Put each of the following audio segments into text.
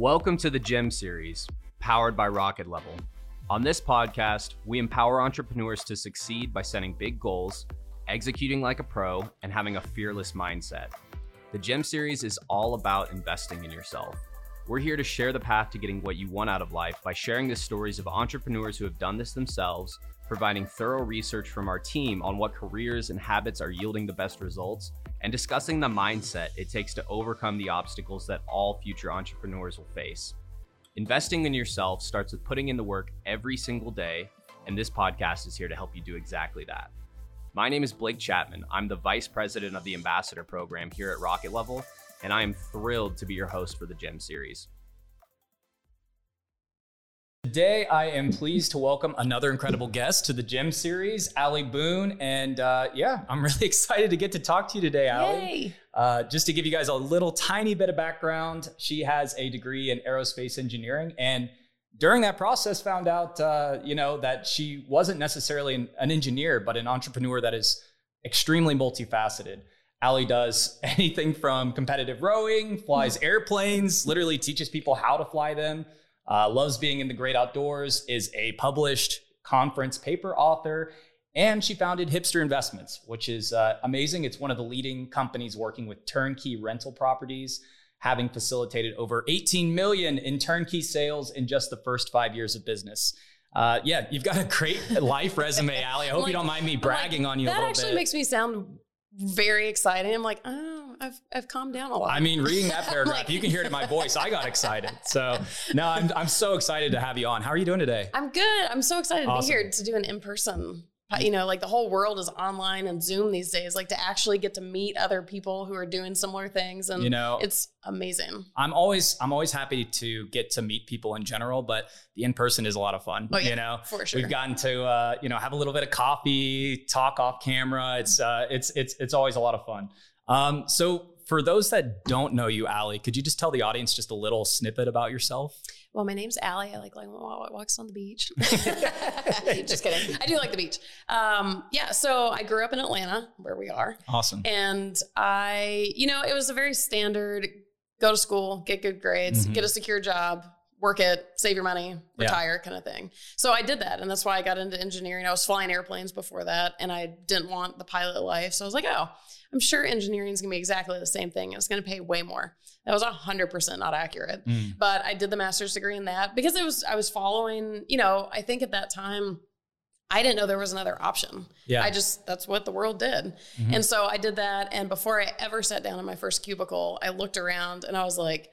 Welcome to the GEM series, powered by Rocket Level. On this podcast, we empower entrepreneurs to succeed by setting big goals, executing like a pro, and having a fearless mindset. The GEM series is all about investing in yourself. We're here to share the path to getting what you want out of life by sharing the stories of entrepreneurs who have done this themselves, providing thorough research from our team on what careers and habits are yielding the best results, and discussing the mindset it takes to overcome the obstacles that all future entrepreneurs will face. Investing in yourself starts with putting in the work every single day, and this podcast is here to help you do exactly that. My name is Blake Chapman. I'm the Vice President of the Ambassador Program here at Rocket Level, and I am thrilled to be your host for the GEM series. Today, I am pleased to welcome another incredible guest to the GEM series, Ali Boone. And uh, yeah, I'm really excited to get to talk to you today, Ali. Uh, just to give you guys a little tiny bit of background, she has a degree in aerospace engineering. And during that process, found out, uh, you know, that she wasn't necessarily an, an engineer, but an entrepreneur that is extremely multifaceted. Ali does anything from competitive rowing, flies airplanes, literally teaches people how to fly them, uh, loves being in the great outdoors, is a published conference paper author, and she founded Hipster Investments, which is uh, amazing. It's one of the leading companies working with turnkey rental properties, having facilitated over 18 million in turnkey sales in just the first five years of business. Uh, yeah, you've got a great life resume, Ali. I hope Like- you don't mind me bragging Like, on you a That little actually bit. makes me sound very exciting. I'm like, oh, I've I've calmed down a lot. I mean, reading that paragraph, Like- you can hear it in my voice. I got excited. So, no, I'm, I'm so excited to have you on. How are you doing today? I'm good. I'm so excited to be here to do an in person. You know, like the whole world is online and Zoom these days. Like to actually get to meet other people who are doing similar things, and You know, it's amazing. I'm always I'm always happy to get to meet people in general, but the in person is a lot of fun. Oh, yeah, you know, for sure. we've gotten to uh, you know have a little bit of coffee, talk off camera. It's uh, it's it's it's always a lot of fun. Um, so for those that don't know you, Ali, could you just tell the audience just a little snippet about yourself? Well, my name's Ali. I like like walks on the beach. Just kidding. I do like the beach. Um, yeah. So I grew up in Atlanta, where we are. Awesome. And I, you know, it was a very standard go to school, get good grades, Mhm. get a secure job, work it, save your money, Yeah. retire kind of thing. So I did that. And that's why I got into engineering. I was flying airplanes before that and I didn't want the pilot life. So I was like, oh, I'm sure engineering is going to be exactly the same thing. It's going to pay way more. That was 100% not accurate. Mm. But I did the master's degree in that because it was, I was following, you know, I think at that time, I didn't know there was another option. Yeah. I just, that's what the world did. Mhm. And so I did that. And before I ever sat down in my first cubicle, I looked around and I was like,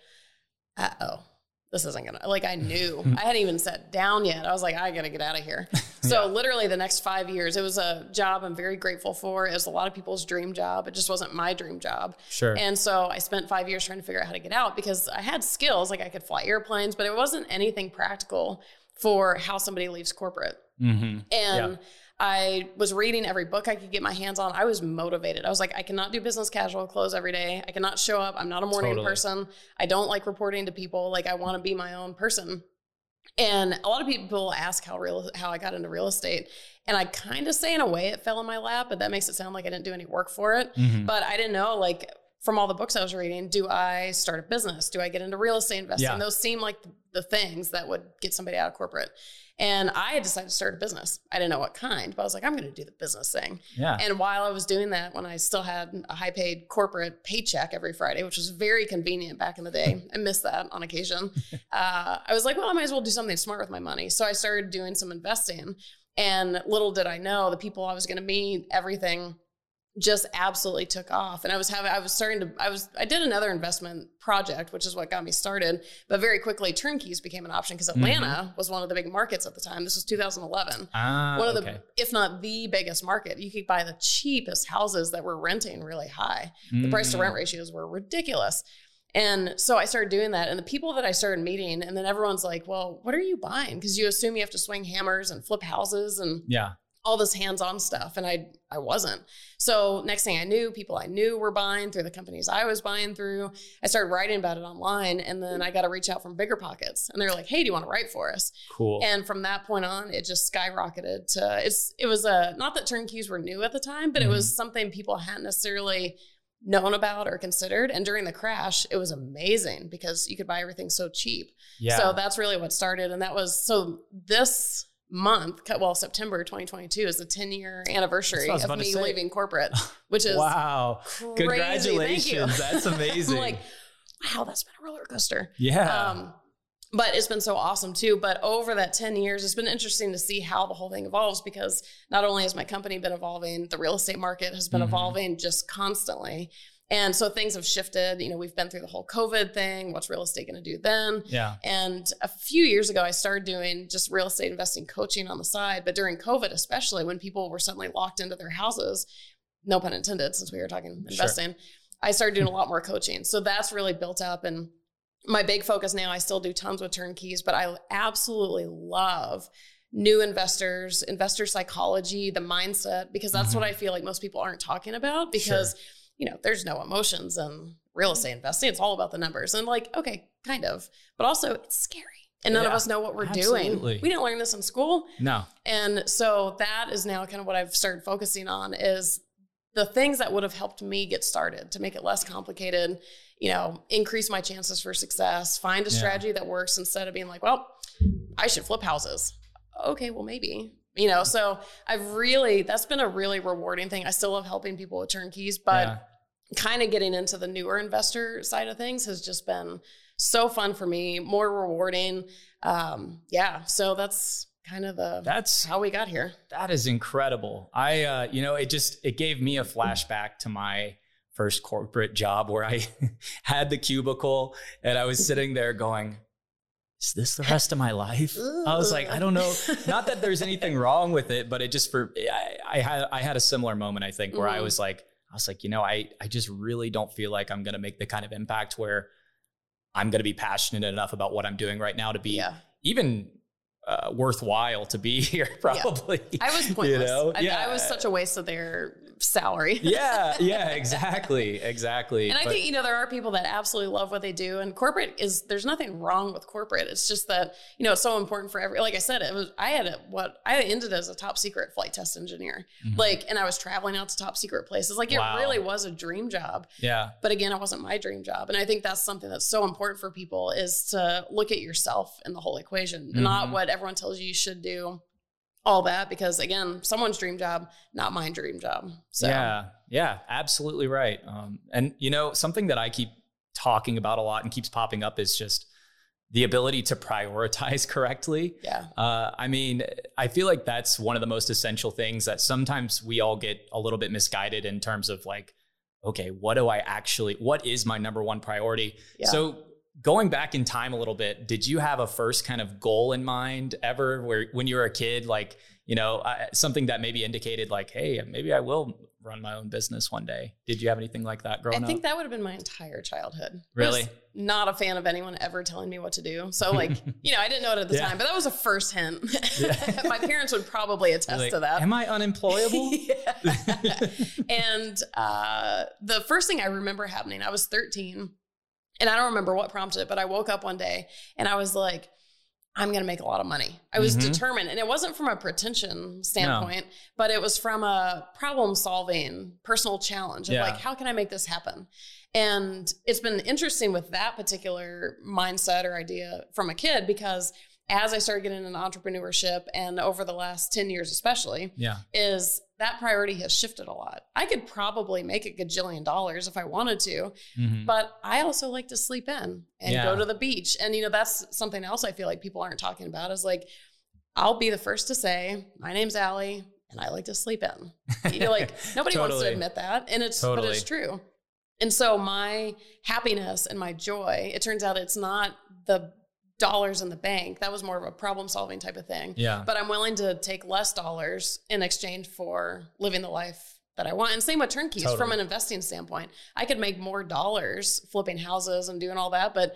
uh oh, this isn't gonna, like, I knew I hadn't even sat down yet. I was like, I gotta get out of here. So, Yeah. literally, the next five years, it was a job I'm very grateful for. It was a lot of people's dream job. It just wasn't my dream job. Sure. And so I spent five years trying to figure out how to get out because I had skills, like I could fly airplanes, but it wasn't anything practical for how somebody leaves corporate. hmm And I was reading every book I could get my hands on. I was motivated. I was like, I cannot do business casual clothes every day. I cannot show up. I'm not a morning Totally. person. I don't like reporting to people. Like I want to be my own person. And a lot of people ask how real how I got into real estate. And I kind of say in a way it fell in my lap, but that makes it sound like I didn't do any work for it. hmm But I didn't know, like, from all the books I was reading, do I start a business? Do I get into real estate investing? Yeah. Those seem like the things that would get somebody out of corporate. And I had decided to start a business. I didn't know what kind, but I was like, I'm going to do the business thing. Yeah. And while I was doing that, when I still had a high paid corporate paycheck every Friday, which was very convenient back in the day, I miss that on occasion. Uh, I was like, well, I might as well do something smart with my money. So I started doing some investing. And little did I know the people I was going to meet, everything just absolutely took off. And I was having, I was starting to, I was, I did another investment project, which is what got me started. But very quickly, turnkeys became an option because Atlanta was one of the big markets at the time. This was 2011 Ah, one of the if not the biggest market you could buy the cheapest houses that were renting really high the price to Mm. rent ratios were ridiculous and so i started doing that and the people that i started meeting and then everyone's like well what are you buying because you assume you have to swing hammers and flip houses and Yeah. All this hands-on stuff and i i wasn't so next thing i knew people i knew were buying through the companies i was buying through i started writing about it online and then i got to reach out from BiggerPockets and they're like hey do you want to write for us Cool. and from that point on, it just skyrocketed to it's it was a not that turnkeys were new at the time, but it was mm-hmm. something people hadn't necessarily known about or considered. And during the crash, it was amazing because you could buy everything so cheap. Yeah. So that's really what started. And that was so this month, well, September 2022 is the 10 year anniversary That's what I of me about to say. leaving corporate, which is wow. crazy. Thank you. Congratulations. That's amazing. Like, wow, that's been a roller coaster. yeah. Um, but it's been so awesome too. But over that 10 years, it's been interesting to see how the whole thing evolves because not only has my company been evolving, the real estate market has been Mhm. evolving just constantly. And so things have shifted. You know, we've been through the whole COVID thing. What's real estate going to do then? yeah. And a few years ago, I started doing just real estate investing coaching on the side. But during COVID, especially when people were suddenly locked into their houses, no pun intended, since we were talking Sure. investing, I started doing a lot more coaching. So that's really built up. And my big focus now, I still do tons with turnkeys, but I absolutely love new investors, investor psychology, the mindset, because that's what mm-hmm. I feel like most people aren't talking about because, you know, there's no emotions in real mm-hmm. estate investing. It's all about the numbers. And like, okay, kind of, but also it's scary. And none of us know what we're absolutely. doing. We didn't learn this in school. No. And so that is now kind of what I've started focusing on is the things that would have helped me get started to make it less complicated, you know, increase my chances for success, find a Yeah. strategy that works instead of being like, well, I should flip houses. Okay, well maybe. You know, so I've really that's been a really rewarding thing. I still love helping people with turnkeys, but yeah. kind of getting into the newer investor side of things has just been so fun for me, more rewarding. Um, yeah, so that's kind of the That's how we got here. That is incredible. I, uh, you know, it just it gave me a flashback to my first corporate job where I had the cubicle and I was sitting there going, "Is this the rest of my life?" I was like, I don't know. Not that there's anything wrong with it, but it just for I, I had I had a similar moment I think where I Mhm. was like, I was like, you know, I I just really don't feel like I'm gonna make the kind of impact where I'm gonna be passionate enough about what I'm doing right now to be Yeah. even uh, worthwhile to be here. Probably. I was pointless. know? I, I was such a waste of their salary. yeah, yeah, exactly, exactly. And I But- think, you know, there are people that absolutely love what they do. And corporate is, there's nothing wrong with corporate. It's just that, you know, it's so important for every, like I said, it was, I had a, what I ended as a top secret flight test engineer. Mhm. Like, and I was traveling out to top secret places. Like, it Wow. really was a dream job. yeah, But again, it wasn't my dream job. And I think that's something that's so important for people is to look at yourself in the whole equation, not Mhm. what everyone tells you you should do, all that. Because again, someone's dream job, not my dream job. So yeah, yeah, absolutely right. Um, and you know, something that I keep talking about a lot and keeps popping up is just the ability to prioritize correctly. yeah. Uh, I mean, I feel like that's one of the most essential things that sometimes we all get a little bit misguided in terms of like, okay, what do I actually, what is my number one priority? Yeah. So going back in time a little bit, did you have a first kind of goal in mind ever where when you were a kid, like, you know, uh, something that maybe indicated like, hey, maybe I will run my own business one day. Did you have anything like that growing up? I think up? that would have been my entire childhood. Really? not a fan of anyone ever telling me what to do. So, like, you know, I didn't know it at the Yeah. time, but that was a first hint. Yeah. my parents would probably attest Like, to that. Am I unemployable? And uh, the first thing I remember happening, I was 13, and I don't remember what prompted it, but I woke up one day and I was like, I'm going to make a lot of money. I was Mhm. determined. And it wasn't from a pretension standpoint, but it was from a problem solving personal challenge of Yeah. like, how can I make this happen? And it's been interesting with that particular mindset or idea from a kid because as I started getting into entrepreneurship and over the last 10 years, especially, yeah. is that priority has shifted a lot. I could probably make a gajillion dollars if I wanted to, Mhm. but I also like to sleep in and Yeah. go to the beach. And you know, that's something else I feel like people aren't talking about is like I'll be the first to say, my name's Ali and I like to sleep in. You're like nobody wants to admit that. And it's Totally. but it's true. And so my happiness and my joy, it turns out it's not the dollars in the bank. That was more of a problem solving type of thing Yeah. but I'm willing to take less dollars in exchange for living the life that I want. And same with turnkeys Totally. from an investing standpoint. I could make more dollars flipping houses and doing all that, but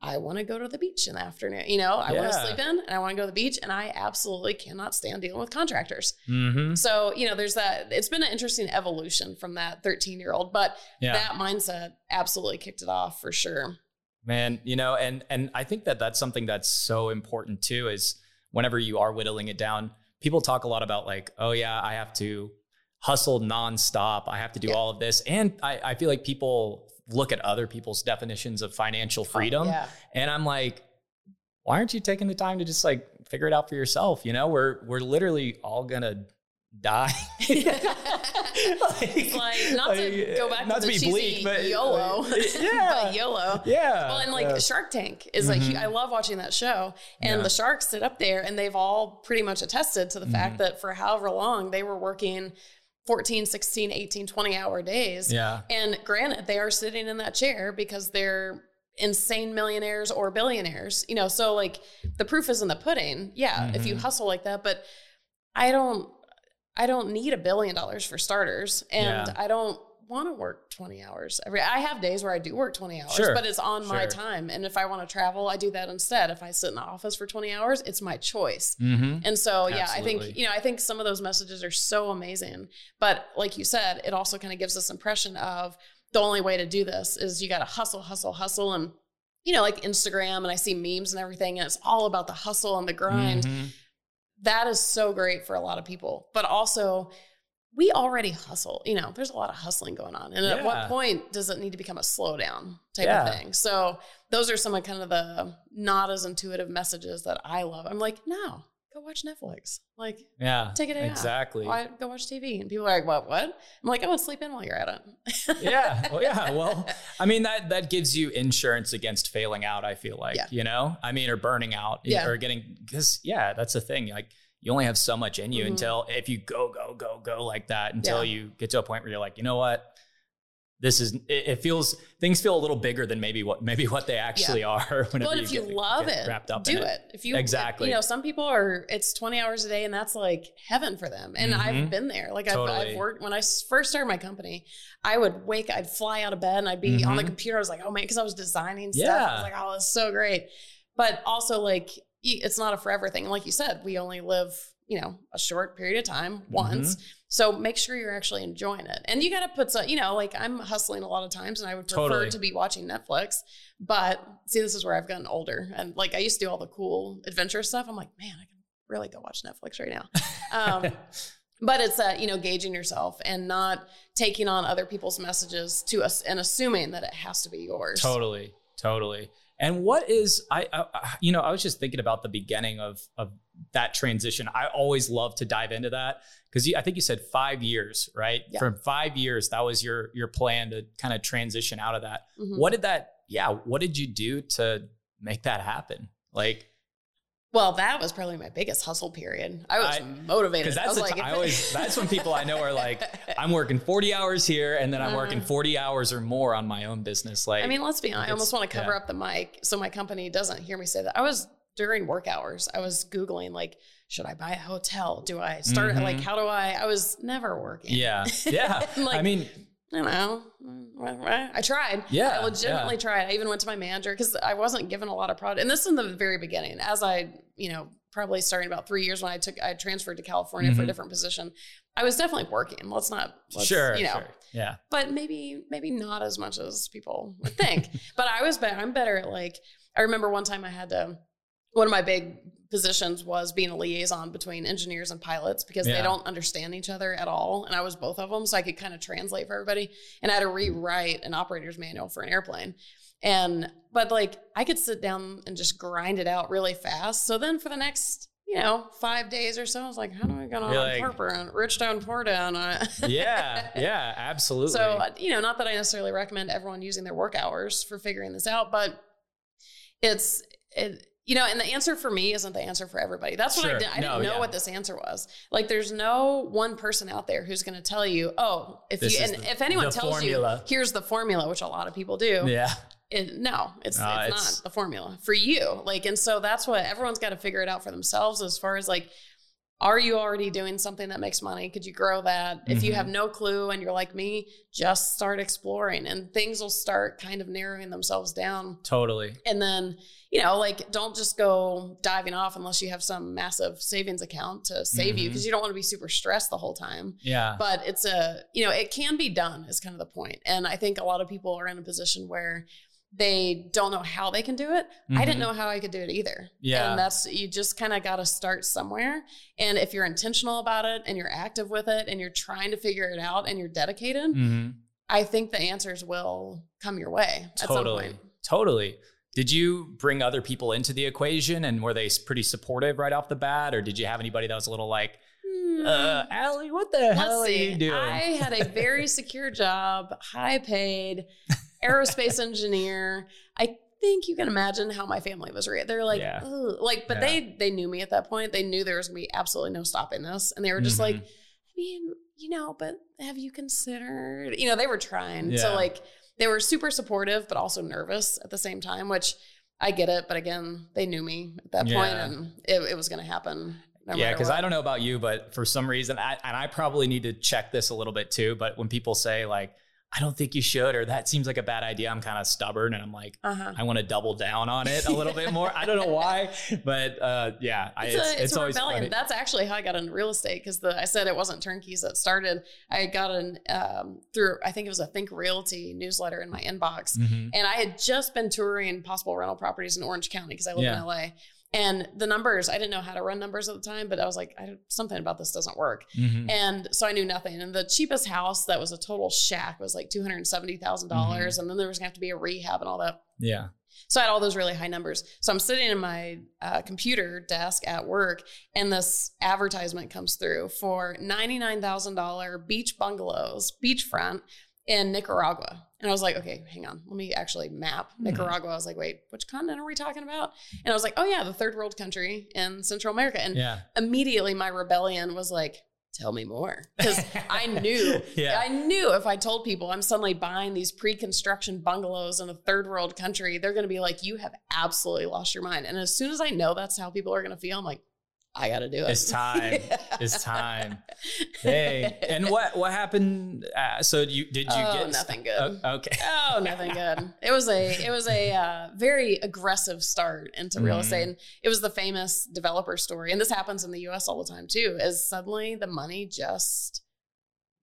I want to go to the beach in the afternoon. You know, I want to sleep in and I want to go to the beach, and I absolutely cannot stand dealing with contractors. hmm So, you know, there's that. It's been an interesting evolution from that 13 year old, but Yeah. that mindset absolutely kicked it off for sure. Man you know and and i think that that's something that's so important too is whenever you are whittling it down people talk a lot about like oh yeah i have to hustle nonstop. I have to do Yeah. all of this. And I, I feel like people look at other people's definitions of financial oh, freedom. Oh, yeah. And I'm like, why aren't you taking the time to just like figure it out for yourself? You know, we're we're literally all gonna die. It's like not to go back not to, the be cheesy bleak, but YOLO, yeah, but YOLO. yeah. Well, and like yeah. Shark Tank is like Mhm. I love watching that show, and Yeah. the sharks sit up there, and they've all pretty much attested to the Mm-hmm. fact that for however long they were working 14, 16, 18, 20 hour days. yeah, And granted, they are sitting in that chair because they're insane millionaires or billionaires, you know. So like the proof is in the pudding. Yeah, if you Mhm. hustle like that, but I don't I don't need a billion dollars for starters. And Yeah. I don't want to work 20 hours every I have days where I do work 20 hours, Sure, but it's on my time. And if I want to travel, I do that instead. If I sit in the office for 20 hours, it's my choice. mm-hmm. And so, yeah, I think, you know, I think some of those messages are so amazing. But like you said, it also kind of gives this impression of the only way to do this is you got to hustle, hustle, hustle. And, you know, like Instagram and I see memes and everything, and it's all about the hustle and the grind. Mm-hmm. That is so great for a lot of people. But also, we already hustle. You know, there's a lot of hustling going on. And at what point does it need to become a slowdown type Yeah. of thing? So those are some of kind of the not as intuitive messages that I love. I'm like, no, go watch Netflix. Like, yeah, take off. exactly. why go watch TV? And people are like, what? What? I'm like, oh, sleep in while you're at it. yeah, well, yeah. Well, I mean that that gives you insurance against failing out. I feel like Yeah. you know, I mean, or burning out, Yeah. or getting because yeah, that's the thing. Like you only have so much in you Mhm. until if you go go go go like that until Yeah. you get to a point where you're like, you know what, this is. It, it feels things feel a little bigger than maybe what maybe what they actually are. Whenever Well, if you get- love get it, wrapped up do in it. If you Exactly. you know, some people are it's twenty hours a day, and that's like heaven for them. And I've Mhm. been there. Like I've, Totally. I've worked when I first started my company. I would wake, I'd fly out of bed, and I'd be on the Mhm. computer. I was like, oh man, because I was designing stuff. I was like, oh, it's so great. But also, like, it's not a forever thing. And like you said, we only live, you know, a short period of time once. Mm-hmm. So make sure you're actually enjoying it. And you got to put some, you know, like I'm hustling a lot of times and I would prefer Totally. to be watching Netflix. But see, this is where I've gotten older. And like I used to do all the cool adventure stuff. I'm like, man, I can really go watch Netflix right now. Um, but it's uh, you know, gauging yourself and not taking on other people's messages to us and assuming that it has to be yours. Totally, totally. And what is I I- you know I was just thinking about the beginning of of that transition. I always love to dive into that because I think you said five years, right? Yeah. From five years, that was your your plan to kind of transition out of that. Mhm. What did that? Yeah, what did you do to make that happen? Like, Well, that was probably my biggest hustle period. I was I- motivated. because I that's was like, ti- I always that's when people I know are like, I'm working 40 hours here and then I'm working Uh-huh. 40 hours or more on my own business. Like, I mean, let's be honest. I almost want to cover yeah. up the mic so my company doesn't hear me say that. I was during work hours. I was googling like, should I buy a hotel? Do I start Mhm. like how do I? I was never working. yeah, yeah. Like, I mean, you know. I tried. Yeah, I legitimately yeah. tried. I even went to my manager because I wasn't given a lot of product. And this in the very beginning, as I, you know, probably starting about three years when I took, I transferred to California for a Mhm. different position. I was definitely working. Let's not, let's, sure, you know, sure. Yeah. but maybe maybe not as much as people would think. but I was better. I'm better at like. I remember one time I had to. One of my big positions was being a liaison between engineers and pilots because Yeah. they don't understand each other at all, and I was both of them, so I could kind of translate for everybody. And I had to rewrite an operator's manual for an airplane. And but like I could sit down and just grind it out really fast. So then for the next you know five days or so, I was like, how do I get on like- Harper and rich down, poor down? uh, Yeah, yeah, absolutely. so, uh, you know, not that I necessarily recommend everyone using their work hours for figuring this out, but it's, it, you know, and the answer for me isn't the answer for everybody. That's what I did. I No, didn't know yeah. what this answer was. Like, there's no one person out there who's going to tell you, oh, if This you, and the- if anyone tells formula. you, here's the formula, which a lot of people do. yeah, It, no, it's, No, it's, it's- not the formula for you. Like, and so that's what everyone's got to figure it out for themselves as far as like, are you already doing something that makes money? Could you grow that? If you have mm-hmm. no clue and you're like me, just start exploring and things will start kind of narrowing themselves down. totally. And then, you know, like don't just go diving off unless you have some massive savings account to save you Mhm. because you don't want to be super stressed the whole time Yeah, but it's a you know it can be done is kind of the point and i think a lot of people are in a position where they don't know how they can do it. I didn't know how I could do it either. Mm-hmm. Yeah. And that's, you just kind of got to start somewhere. And if you're intentional about it and you're active with it and you're trying to figure it out and you're dedicated, Mhm. I think the answers will come your way at some Totally. point. Totally. Did you bring other people into the equation and were they pretty supportive right off the bat? Or did you have anybody that was a little like, uh, Ali, what the hell Let's are see. you doing? I had a very secure job, high paid, aerospace engineer. I think you can imagine how my family was reacting. They're like, Yeah. Like, but Yeah. they they knew me at that point. They knew there was gonna be absolutely no stopping this, and they were just like, Mhm. I mean, you know, but have you considered? You know, they were trying. So like, they were super supportive, but also nervous at the same time, which I get it. But again, they knew me at that Yeah. and it, it was gonna happen. No yeah, because. I don't know about you, but for some reason, I, and I probably need to check this a little bit too. But when people say like, "I don't think you should," or "That seems like a bad idea," I'm kind of stubborn, and I'm like, Uh-huh. I want to double down on it a little bit more. I don't know why, but uh, yeah, I, It's, it's, a, it's, it's a rebellion. funny. That's actually how I got into real estate because the I said it wasn't turnkeys that started. I got an um, through I think it was a Think Realty newsletter in my inbox, Mhm. and I had just been touring possible rental properties in Orange County because I live Yeah. in LA. And the numbers, I didn't know how to run numbers at the time, but I was like, I, don't- something about this doesn't work. Mhm. And so I knew nothing. And the cheapest house that was a total shack was like two hundred seventy thousand dollars, Mm-hmm. and then there was gonna have to be a rehab and all that. Yeah. So I had all those really high numbers. So I'm sitting in my uh, computer desk at work, and this advertisement comes through for $99,000 beach bungalows, beachfront in Nicaragua. And I was like, okay, hang on. Let me actually map Hmm. Nicaragua. I was like, wait, which continent are we talking about? And I was like, oh, yeah, the third world country in Central America. And Yeah. immediately my rebellion was like, tell me more. Because I knew Yeah. I knew if I told people I'm suddenly buying these pre-construction bungalows in a third world country, they're going to be like, "You have absolutely lost your mind." And as soon as I know that's how people are going to feel, I'm like, "I got to do it." It's time. It's time. Hey, and what what happened? Uh, so you did you Oh, get nothing good. Uh, okay. Oh, nothing good. It was a it was a uh, very aggressive start into real Mhm. estate, and it was the famous developer story. And this happens in the U.S. all the time too. Is suddenly the money just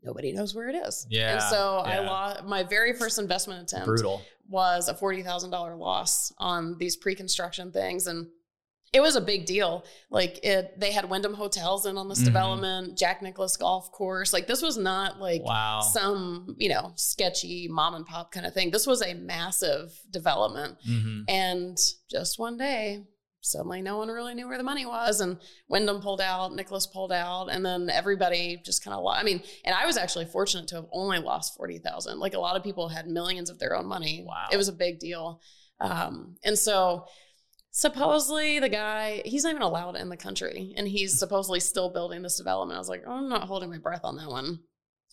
nobody knows where it is. Yeah, And so I lost my very first investment attempt. Brutal. was a $40,000 loss on these pre-construction things and it was a big deal. Like it they had Wyndham hotels in on this Mhm. development, Jack Nicklaus golf course. Like this was not like Wow. some, you know, sketchy mom and pop kind of thing. This was a massive development. hmm And just one day, suddenly no one really knew where the money was. And Wyndham pulled out, Nicklaus pulled out, and then everybody just kind of lost. I mean, and I was actually fortunate to have only lost 40,000. Like a lot of people had millions of their own money. Wow. It was a big deal. Um, and so supposedly the guy, he's not even allowed in the country and he's supposedly still building this development. I was like, oh, I'm not holding my breath on that one.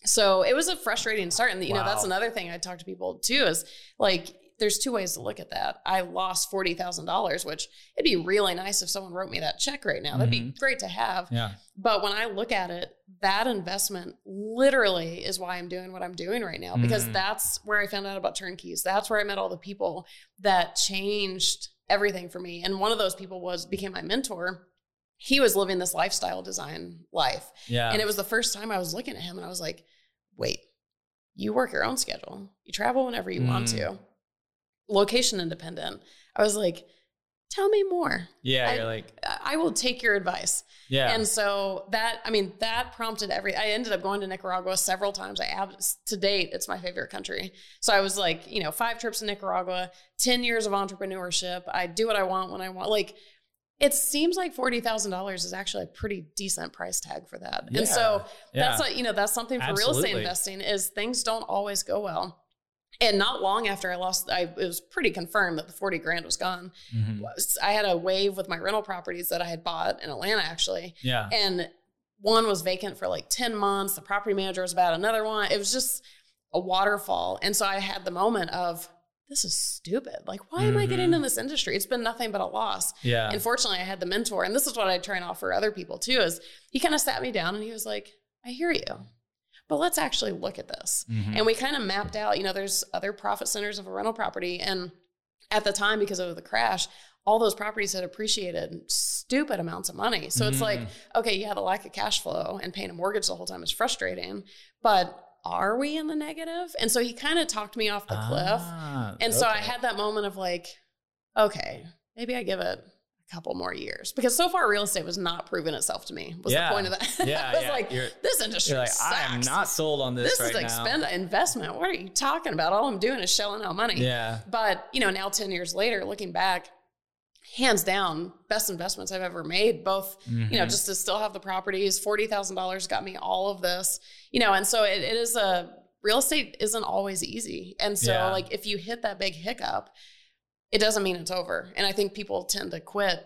So it was a frustrating start. And, you know, that's another thing I talk to people too is like, there's two ways to look at that. I lost $40,000, which it'd be really nice if someone wrote me that check right now. That'd be Mhm. great to have. Yeah. But when I look at it, that investment literally is why I'm doing what I'm doing right now because Mm. that's where I found out about turnkeys. That's where I met all the people that changed everything for me. And one of those people was became my mentor. He was living this lifestyle design life. Yeah. And it was the first time I was looking at him and I was like, wait, you work your own schedule. You travel whenever you want Mm. to. Location independent. I was like, tell me more. yeah. I- you're like, I will take your advice. yeah. And so that, I mean, that prompted every, I ended up going to Nicaragua several times. I have, to date, it's my favorite country. So I was like, you know, five trips to Nicaragua, 10 years of entrepreneurship. I do what I want when I want. Like, it seems like $40,000 is actually a pretty decent price tag for that. Yeah. And so yeah. that's like, you know, that's something for real estate investing is things don't always go well. And not long after I lost, I it was pretty confirmed that the 40 grand was gone. Mhm. Was- I had a wave with my rental properties that I had bought in Atlanta actually Yeah. and one was vacant for like 10 months the property manager was about another one it was just a waterfall and so i had the moment of this is stupid like why am i getting Mhm. in this industry it's been nothing but a loss Yeah. and fortunately i had the mentor and this is what i try and offer other people too is he kind of sat me down and he was like i hear you let's actually look at this Mhm. and we kind of mapped out, you know, there's other profit centers of a rental property. And at the time, because of the crash, all those properties had appreciated stupid amounts of money. So it's like, Mhm. okay, yeah, the lack of cash flow and paying a mortgage the whole time is frustrating. But are we in the negative? And so he kind of talked me off the cliff. Ah, And so I had that moment of like, okay, maybe I give it couple more years because so far real estate was not proving itself to me. Was Yeah. the point of that? Yeah, I was yeah. like, You're- this industry like, I am not sold on this, This right is like spend investment. What are you talking about? All I'm doing is shelling out money. Yeah. But you know, now ten years later, looking back, hands down, best investments I've ever made. Both, you know, Mhm. just to still have the properties. Forty thousand dollars got me all of this. You know, and so it, it is a real estate isn't always easy. And so, Yeah. like, if you hit that big hiccup, it doesn't mean it's over. And I think people tend to quit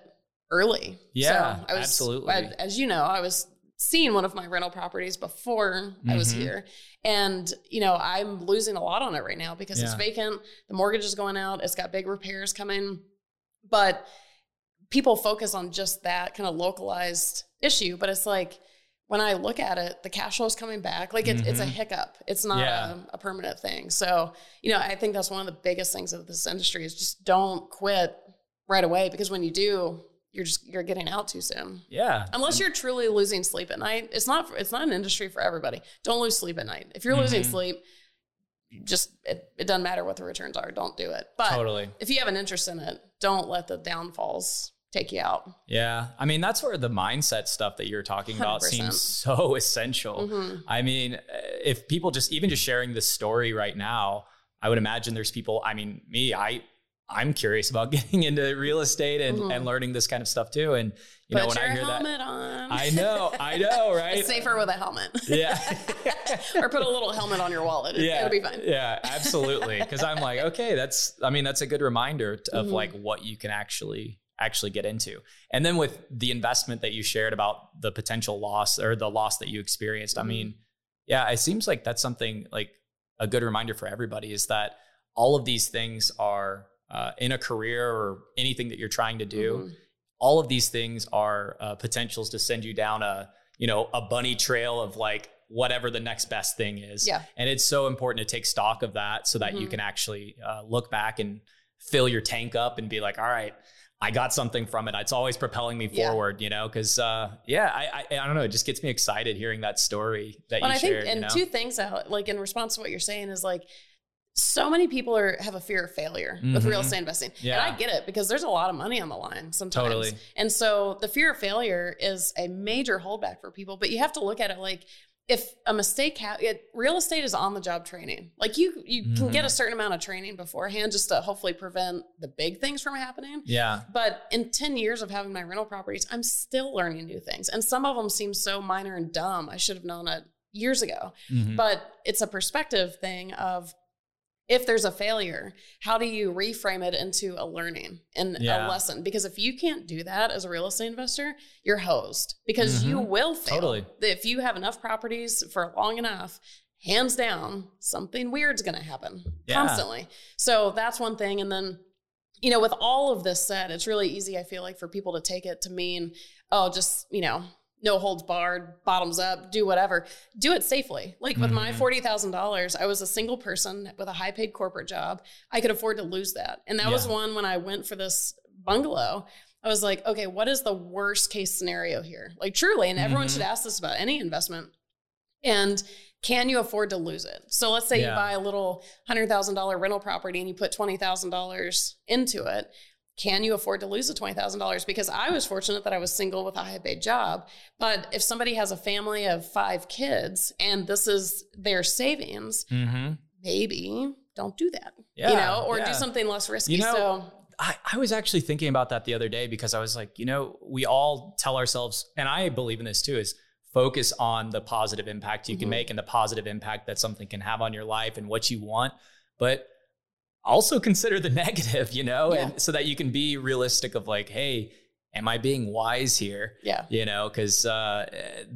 early. Yeah, so I was, absolutely. I- as you know, I was seeing one of my rental properties before I was Mhm. here. And, you know, I'm losing a lot on it right now because it's vacant. The mortgage is going out. It's got big repairs coming. But people focus on just that kind of localized issue. But it's like, when I look at it, the cash flow is coming back. Like it, it's a Mhm. hiccup. It's not Yeah. a, a permanent thing. So, you know, I think that's one of the biggest things of this industry is just don't quit right away because when you do, you're just you're getting out too soon. Yeah. Unless you're truly losing sleep at night, it's not it's not an industry for everybody. Don't lose sleep at night. If you're losing Mhm. sleep, just it, it doesn't matter what the returns are. Don't do it. But totally. if you have an interest in it, don't let the downfalls take you out. Yeah. I mean, that's where the mindset stuff that you're talking about 100%. seems so essential. Mhm. I mean, uh, if people just even just sharing this story right now, I would imagine there's people. I mean, me, I I'm curious about getting into real estate and, Mhm. and learning this kind of stuff too. And you Put know, when your I hear that, helmet on. I know, I know, right? It's safer with a helmet. Yeah. or put a little helmet on your wallet. Yeah, It'll be fine. Yeah, absolutely. Because I'm like, okay, that's. I mean, that's a good reminder of Mhm. like what you can actually actually get into. And then with the investment that you shared about the potential loss or the loss that you experienced, I Mhm. mean, yeah, it seems like that's something like a good reminder for everybody is that all of these things are uh, in a career or anything that you're trying to do. Mhm. All of these things are uh, potentials to send you down a you know a bunny trail of like whatever the next best thing is. Yeah. And it's so important to take stock of that so that you Mhm. can actually uh, look back and fill your tank up and be like, all right, I got something from it. It's always propelling me Yeah. forward, you know? Because, uh, yeah, I, I, I don't know. It just gets me excited hearing that story that But you I think, shared. and you know? two things out, like in response to what you're saying, is like so many people are have a fear of failure with real Mhm. estate investing, Yeah. and I get it because there's a lot of money on the line sometimes. Totally. And so the fear of failure is a major holdback for people. But you have to look at it like if a mistake ha- it, real estate is on the job training. Like you you can get a certain amount of training beforehand just to hopefully prevent the big things from happening. yeah. But in 10 years of having my rental properties, I'm still learning new things. And some of them seem so minor and dumb. I should have known it years ago. Mhm. But it's a perspective thing of if there's a failure, how do you reframe it into a learning and Yeah. a lesson? Because if you can't do that as a real estate investor, you're hosed because you Mhm. will fail. Totally. If you have enough properties for long enough, hands down, something weird's going to happen Yeah. constantly. So that's one thing. And then, you know, with all of this said, it's really easy, I feel like, for people to take it to mean, oh, just, you know, no holds barred, bottoms up, do whatever. Do it safely. Like with my Mhm. $40,000, I was a single person with a high paid corporate job. I could afford to lose that. And that was one when I went for this bungalow. I was like, okay, what is the worst case scenario here? Like truly, and everyone Mhm. should ask this about any investment. And can you afford to lose it? So let's say Yeah. you buy a little $100,000 rental property and you put $20,000 into it. Can you afford to lose the $20,000? Because I was fortunate that I was single with a high paid job. But if somebody has a family of five kids and this is their savings, Mhm. maybe don't do that. Yeah, you know, or yeah. do something less risky. You know, so I, I was actually thinking about that the other day because I was like, you know, we all tell ourselves, and I believe in this too, is focus on the positive impact you can Mhm. make and the positive impact that something can have on your life and what you want. But also consider the negative, you know, Yeah. and so that you can be realistic of like, hey, am I being wise here? yeah. You know, because uh,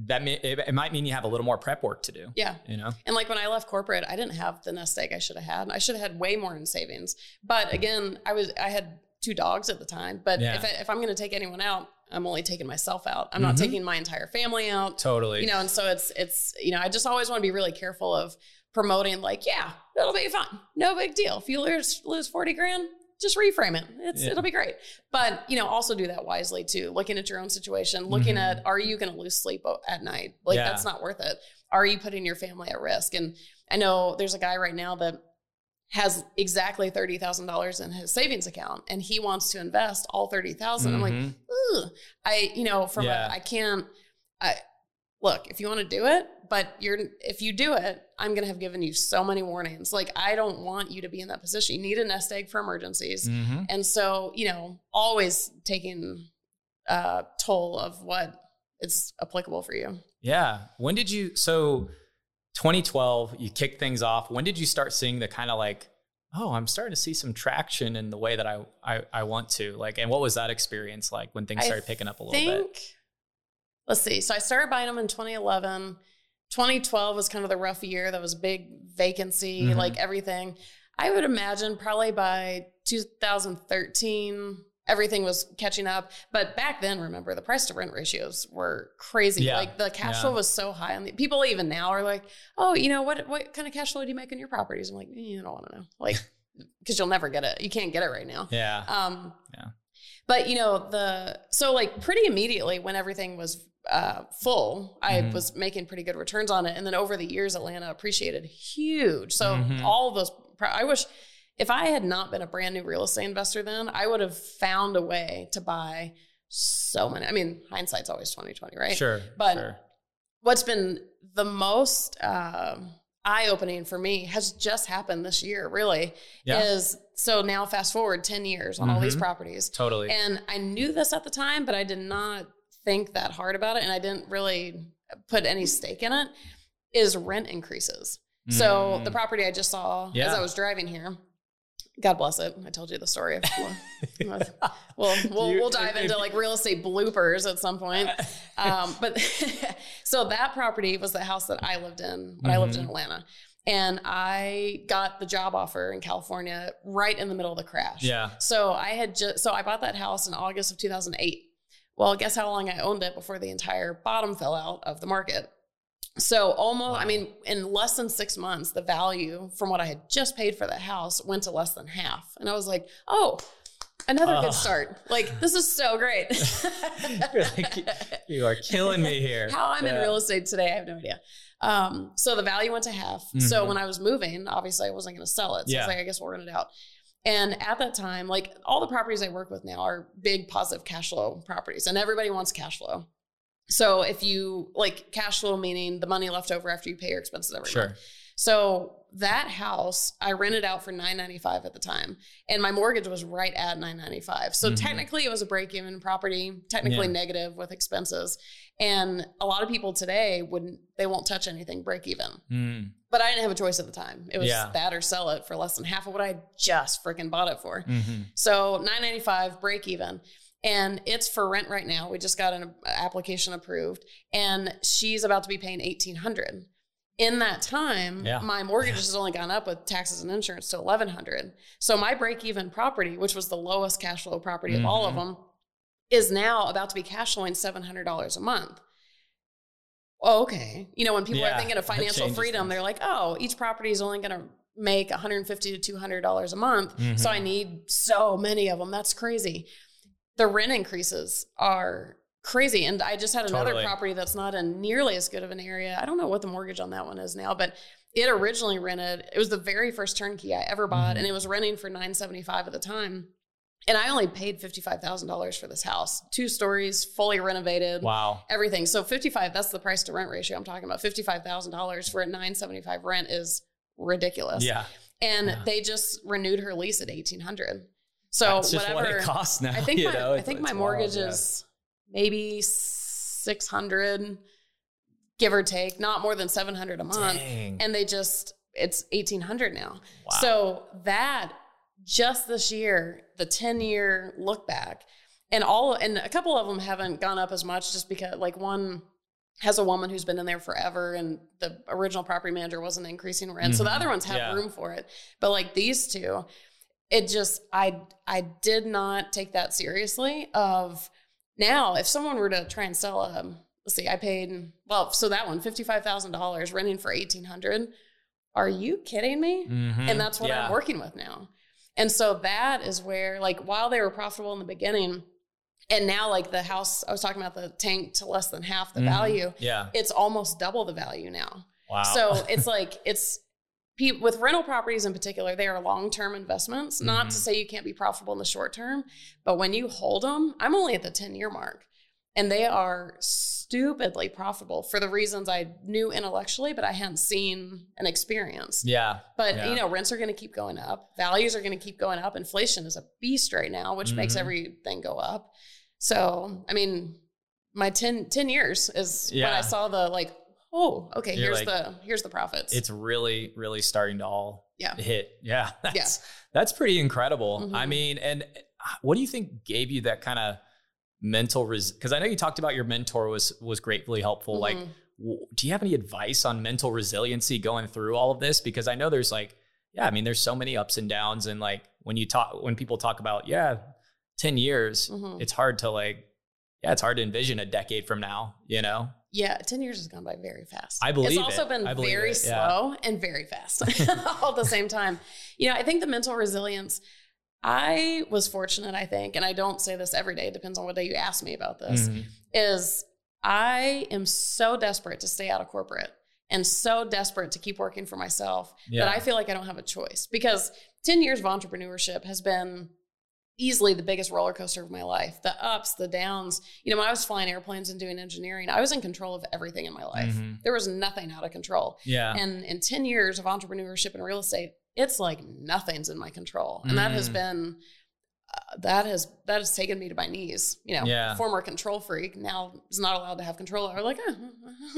that may, it, it might mean you have a little more prep work to do. Yeah. You know, And like when I left corporate, I didn't have the nest egg I should have had. I should have had way more in savings. But again, I was I had two dogs at the time. But Yeah. if, I, if I'm going to take anyone out, I'm only taking myself out. I'm not Mhm. taking my entire family out. totally. You know, and so it's it's you know I just always want to be really careful of promoting like yeah it'll be fun, no big deal. If you lose lose forty grand, just reframe it. It's yeah. it'll be great. But you know, also do that wisely too. Looking at your own situation, looking mm-hmm. at are you going to lose sleep at night? Like yeah. that's not worth it. Are you putting your family at risk? And I know there's a guy right now that has exactly thirty thousand dollars in his savings account, and he wants to invest all thirty thousand. Mm-hmm. I'm like, mm-hmm. I you know from yeah. a, I can't. I look if you want to do it, but you're if you do it, I'm gonna have given you so many warnings. Like I don't want you to be in that position. You need a nest egg for emergencies, mm-hmm. and so you know always taking a toll of what is applicable for you. Yeah. When did you so? 2012, you kicked things off. When did you start seeing the kind of like, oh, I'm starting to see some traction in the way that I, I, I want to like, and what was that experience like when things started I picking up a little think, bit? Let's see. So I started buying them in 2011. 2012 was kind of the rough year. That was big vacancy, mm-hmm. like everything. I would imagine probably by 2013, everything was catching up. But back then, remember the price to rent ratios were crazy. Yeah. Like the cash yeah. flow was so high And people even now are like, oh, you know, what what kind of cash flow do you make on your properties? I'm like, eh, you don't want to know. Like, because you'll never get it. You can't get it right now. Yeah. Um, yeah. But you know, the so like pretty immediately when everything was uh, full, I mm-hmm. was making pretty good returns on it. And then over the years, Atlanta appreciated huge. So mm-hmm. all of those, I wish if I had not been a brand new real estate investor then, I would have found a way to buy so many. I mean, hindsight's always 2020, right? Sure. But sure. what's been the most uh, eye opening for me has just happened this year, really. Yeah. Is so now fast forward 10 years on mm-hmm. all these mm-hmm. properties. Totally. And I knew this at the time, but I did not think that hard about it. And I didn't really put any stake in it. Is rent increases. Mm. So the property I just saw yeah. as I was driving here, God bless it. I told you the story. Of, well, we'll we'll, we'll dive into like real estate bloopers at some point. Um, but so that property was the house that I lived in when mm-hmm. I lived in mm-hmm. Atlanta, and I got the job offer in California right in the middle of the crash. Yeah. So I had just so I bought that house in August of 2008. Well, guess how long I owned it before the entire bottom fell out of the market? So almost, wow. I mean, in less than six months, the value from what I had just paid for that house went to less than half. And I was like, oh, another good start. Like, this is so great. like, you are killing me here. How I'm yeah. in real estate today, I have no idea. Um, so the value went to half. Mm-hmm. So when I was moving, obviously I wasn't going to sell it. So yeah. I was like, I guess we'll rent it out. And at that time, like all the properties I work with now are big positive cash flow properties, and everybody wants cash flow. So if you like cash flow, meaning the money left over after you pay your expenses every sure. month. So that house I rented out for nine ninety five at the time, and my mortgage was right at nine ninety five. So mm-hmm. technically, it was a break even property, technically yeah. negative with expenses. And a lot of people today wouldn't they won't touch anything break even. Mm. But I didn't have a choice at the time. It was yeah. that or sell it for less than half of what I just freaking bought it for. Mm-hmm. So nine ninety five break even and it's for rent right now. We just got an application approved, and she's about to be paying eighteen hundred. In that time, yeah. my mortgage has only gone up with taxes and insurance to eleven hundred. So my break even property, which was the lowest cash flow property mm-hmm. of all of mm-hmm. them, is now about to be cash flowing seven hundred dollars a month. Oh, okay. You know, when people yeah, are thinking of financial freedom, things. they're like, oh, each property is only going to make 150 to 200 dollars a month mm-hmm. so i need so many of them that's crazy the rent increases are crazy. And I just had another totally. property that's not in nearly as good of an area. I don't know what the mortgage on that one is now, but it originally rented. It was the very first turnkey I ever bought, mm-hmm. and it was renting for nine seventy five at the time. And I only paid fifty five thousand dollars for this house, two stories, fully renovated. Wow, everything. So fifty five. That's the price to rent ratio I'm talking about. Fifty five thousand dollars for a nine seventy five rent is ridiculous. Yeah. And yeah. they just renewed her lease at eighteen hundred. So That's whatever what it costs now. I think my, know, I think my mortgage wild, is yeah. Maybe six hundred, give or take, not more than seven hundred a month. Dang. And they just it's eighteen hundred now. Wow. So that just this year, the ten year look back, and all and a couple of them haven't gone up as much just because like one has a woman who's been in there forever and the original property manager wasn't increasing rent. Mm-hmm. So the mm-hmm. other ones have yeah. room for it. But like these two, it just I I did not take that seriously. Of now, if someone were to try and sell a let's see, I paid well, so that one, one fifty five thousand dollars renting for eighteen hundred. Are you kidding me? Mm-hmm. And that's what yeah. I'm working with now. And so that is where, like, while they were profitable in the beginning, and now like the house I was talking about the tank to less than half the Mhm. value, Yeah. it's almost double the value now. Wow. So it's like it's pe- with rental properties in particular, they are long term investments. Not to Mhm. say you can't be profitable in the short term, but when you hold them, I'm only at the 10 year mark, and they are stupidly profitable for the reasons I knew intellectually, but I hadn't seen and experienced. yeah. But Yeah. you know, rents are going to keep going up, values are going to keep going up. Inflation is a beast right now, which makes Mhm. everything go up. So, I mean, my 10, 10 years is when I saw the like, oh, okay, You're here's like- the here's the profits. It's really, really starting to all Yeah. hit. Yeah. That's, that's pretty incredible. I Mhm. mean, and uh, what do you think gave you that kind of mental res? Because I know you talked about your mentor was was gratefully helpful. Like, Mhm. w- do you have any advice on mental resiliency going through all of this? Because I know there's like, yeah, I mean, there's so many ups and downs, and like when you talk, when people talk about, yeah, ten years, Mhm. it's hard to like, yeah, it's hard to envision a decade from now. You know? Yeah, 10 years has gone by very fast. I believe It's also it. been very it, yeah. slow and very fast all at the same time. You know, I think the mental resilience, I was fortunate, I think, and I don't say this every day, it depends on what day you ask me about this. Mhm. is I am so desperate to stay out of corporate and so desperate to keep working for myself Yeah. that I feel like I don't have a choice because 10 years of entrepreneurship has been easily the biggest roller coaster of my life. The ups, the downs. You know, when I was flying airplanes and doing engineering, I was in control of everything in my life. Mhm. There was nothing out of control. Yeah. And in 10 years of entrepreneurship and real estate, it's like nothing's in my control. And that has Mm. been uh, that has that has taken me to my knees. You know, Yeah. former control freak now is not allowed to have control. Or like, oh,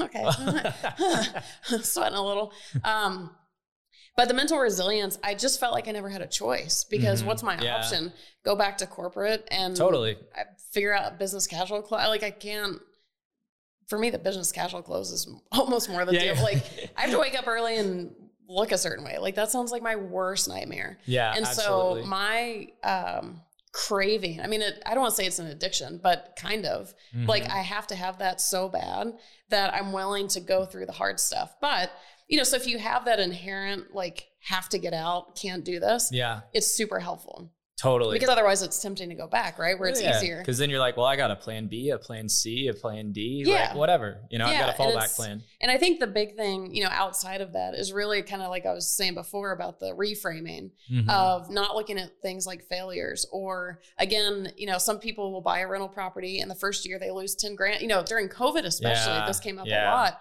okay, sweating a little. Um, but the mental resilience, I just felt like I never had a choice because Mhm. what's my Yeah. option? Go back to corporate and totally. I figure out business casual clothes. Like I can't. For me, the business casual clothes is almost more than Yeah, deal. yeah. Like I have to wake up early and look a certain way. Like that sounds like my worst nightmare. Yeah. and absolutely. so my um, craving. I mean, it, I don't want to say it's an addiction, but kind of like Mhm. I have to have that so bad that I'm willing to go through the hard stuff. But you know, so if you have that inherent like have to get out, can't do this, yeah, it's super helpful totally. because otherwise it's tempting to go back, right? Where it's easier. Because then you're like, well, I got a plan B, a plan C, a plan D, Yeah. like whatever. You know, Yeah, I've got a fallback plan. And I think the big thing, you know, outside of that is really kind of like I was saying before about the reframing Mhm. of not looking at things like failures or again, you know, some people will buy a rental property and the first year they lose 10 grand, you know, during COVID especially, Yeah, this came up yeah. a lot.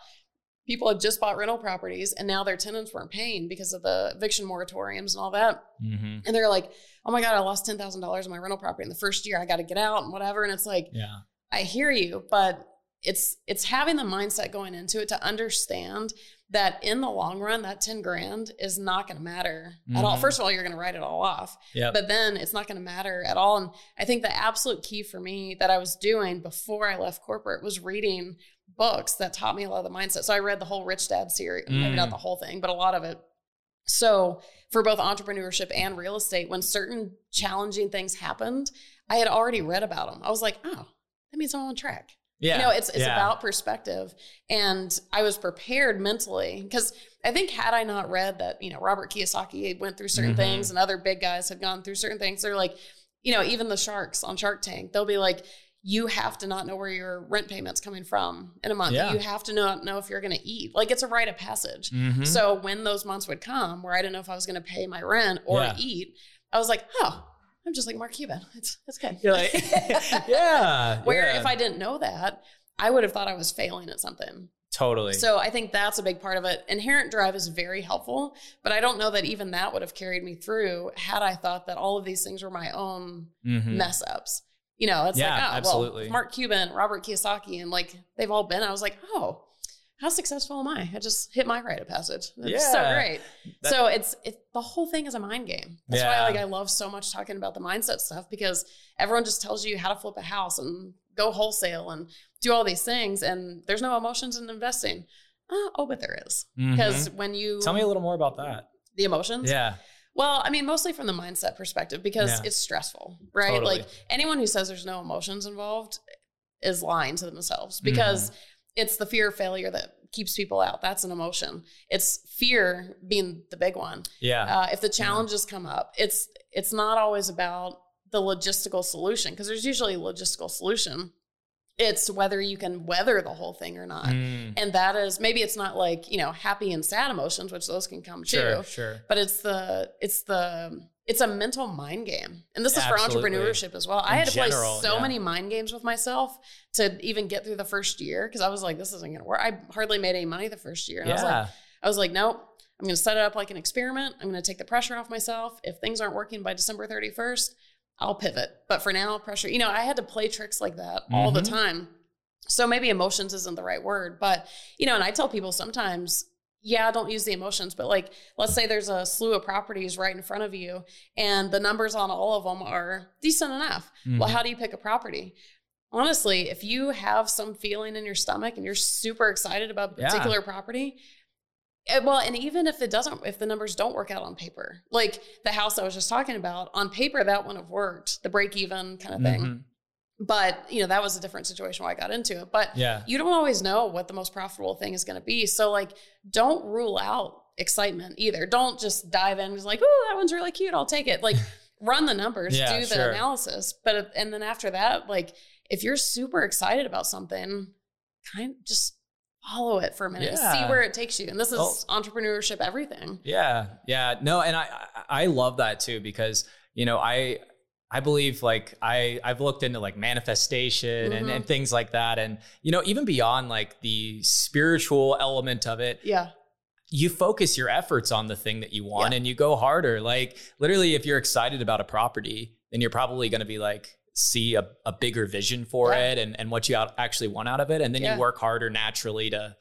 People had just bought rental properties and now their tenants weren't paying because of the eviction moratoriums and all that. Mhm. And they're like, "Oh my god, I lost $10,000 in my rental property in the first year. I got to get out and whatever." And it's like, Yeah. I hear you, but it's it's having the mindset going into it to understand that in the long run, that 10 grand is not going to matter at all. Mhm. First of all, you're going to write it all off, Yep. but then it's not going to matter at all. And I think the absolute key for me that I was doing before I left corporate was reading books that taught me a lot of the mindset. So I read the whole Rich Dad series, maybe not Mm. the whole thing, but a lot of it. So for both entrepreneurship and real estate, when certain challenging things happened, I had already read about them. I was like, oh, that means I'm on track. yeah. You know, it's it's yeah. about perspective. And I was prepared mentally because I think had I not read that, you know, Robert Kiyosaki went through certain Mhm. things and other big guys had gone through certain things, they're like, you know, even the sharks on Shark Tank, they'll be like, you have to not know where your rent payment's coming from in a month. Yeah. You have to not know if you're going to eat. Like it's a rite of passage. Mhm. So when those months would come where I didn't know if I was going to pay my rent or Yeah. eat, I was like, oh, I'm just like Mark Cuban. It's it's good. You're like, yeah. Where yeah. if I didn't know that, I would have thought I was failing at something. totally. So I think that's a big part of it. Inherent drive is very helpful, but I don't know that even that would have carried me through had I thought that all of these things were my own Mhm. mess ups. You know, it's Yeah, like, oh, absolutely. well, Mark Cuban, Robert Kiyosaki, and like they've all been. I was like, oh, how successful am I? I just hit my rite of passage. It's so great. That- so it's it the whole thing is a mind game. That's why Yeah. like I love so much talking about the mindset stuff because everyone just tells you how to flip a house and go wholesale and do all these things, and there's no emotions in investing. Uh, oh, but there is because when you tell me a little more about that. the emotions. Yeah. Well, I mean, mostly from the mindset perspective because Yeah. it's stressful, right? Totally. Like anyone who says there's no emotions involved is lying to themselves Mm-hmm. because it's the fear of failure that keeps people out. That's an emotion. It's fear being the big one. Yeah. Uh, if the challenges come up, it's it's not always about the logistical solution because there's usually a logistical solution. It's whether you can weather the whole thing or not. Mm, And that is maybe it's not like, you know, happy and sad emotions, which those can come sure, too. sure. But it's the it's the it's a mental mind game. And this is for entrepreneurship as well. I had to general, play so yeah. many mind games with myself to even get through the first year because I was like, this isn't gonna work. I hardly made any money the first year. And I was like, I was like, nope. I'm going to set it up like an experiment. I'm going to take the pressure off myself. If things aren't working by December 31st, I'll pivot. But for now, pressure, you know, I had to play tricks like that all the Mhm. time. So maybe emotions isn't the right word, but you know, and I tell people sometimes, yeah, don't use the emotions, but like, let's say there's a slew of properties right in front of you and the numbers on all of them are decent enough. Well, Mhm. how do you pick a property? Honestly, if you have some feeling in your stomach and you're super excited about a Yeah. particular property, eh, well, and even if it doesn't, if the numbers don't work out on paper, like the house I was just talking about, on paper that wouldn't have worked, the break even kind of thing. Mhm. But you know, that was a different situation where I got into it. But Yeah. you don't always know what the most profitable thing is going to be. So like, don't rule out excitement either. Don't just dive in and just like, oh, that one's really cute. I'll take it. Like, run the numbers, Yeah, do the sure. analysis. But and then after that, like, if you're super excited about something, kind of just follow it for a minute and see where it takes you. And this is Oh. entrepreneurship, everything. Yeah, yeah, no, and I I love that too because you know I I believe like I I've looked into like manifestation and, Mhm. and things like that, and you know even beyond like the spiritual element of it, Yeah. you focus your efforts on the thing that you want Yeah. and you go harder. Like literally, if you're excited about a property, then you're probably going to be like see a, a bigger vision for Yeah. it and, and what you out, actually want out of it. And then Yeah. you work harder naturally to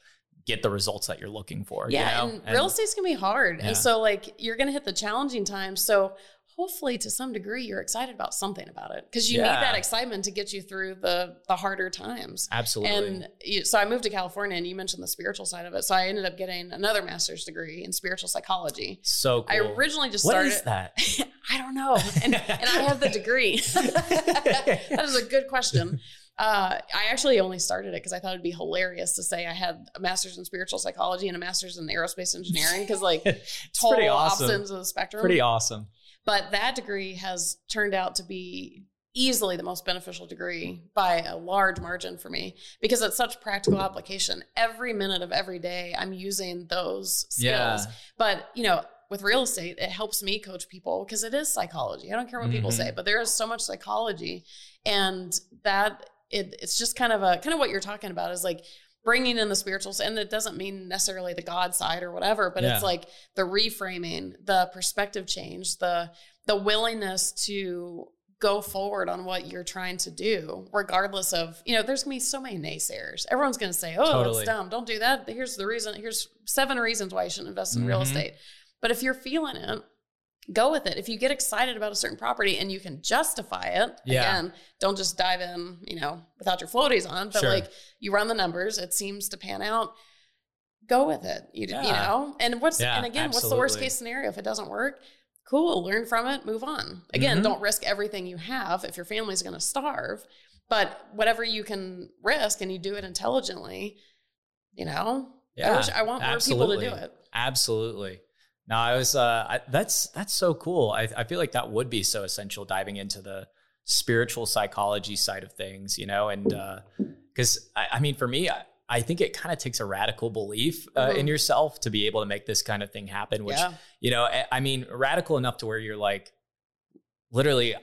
get the results that you're looking for. you Yeah, know? and, real estate's gonna be hard, Yeah. and so like you're gonna hit the challenging times. So hopefully, to some degree, you're excited about something about it because you Yeah. need that excitement to get you through the the harder times. Absolutely. And you, so I moved to California, and you mentioned the spiritual side of it. So I ended up getting another master's degree in spiritual psychology. so cool. I originally just started. is that? I don't know, and, and I have the degree. that is a good question. Uh, I actually only started it because I thought it'd be hilarious to say I had a master's in spiritual psychology and a master's in aerospace engineering because like total pretty awesome. opposites of the spectrum. Pretty awesome. But that degree has turned out to be easily the most beneficial degree by a large margin for me because it's such practical application. Every minute of every day, I'm using those skills. Yeah. But, you know, with real estate, it helps me coach people because it is psychology. I don't care what people Mhm. say, but there is so much psychology. And that it, it's just kind of a kind of what you're talking about is like bringing in the spirituals and it doesn't mean necessarily the god side or whatever but Yeah. it's like the reframing the perspective change the the willingness to go forward on what you're trying to do regardless of you know there's gonna be so many naysayers everyone's gonna say oh Totally. it's dumb don't do that here's the reason here's seven reasons why you shouldn't invest in real Mhm. estate but if you're feeling it go with it if you get excited about a certain property and you can justify it Yeah. again don't just dive in you know without your floaties on but Sure. like you run the numbers it seems to pan out go with it you, you know and what's Yeah, and again what's the worst case scenario if it doesn't work cool learn from it move on again Mhm. don't risk everything you have if your family's going to starve but whatever you can risk and you do it intelligently you know Yeah. I, wish, I want more people to do it Absolutely. No, I was. Uh, I, that's that's so cool. I, I feel like that would be so essential diving into the spiritual psychology side of things, you know, and because I, I mean, for me, I, I think it kind of takes a radical belief uh, in Mhm. yourself to be able to make this kind of thing happen. Which yeah you know, I, I mean, radical enough to where you're like, literally,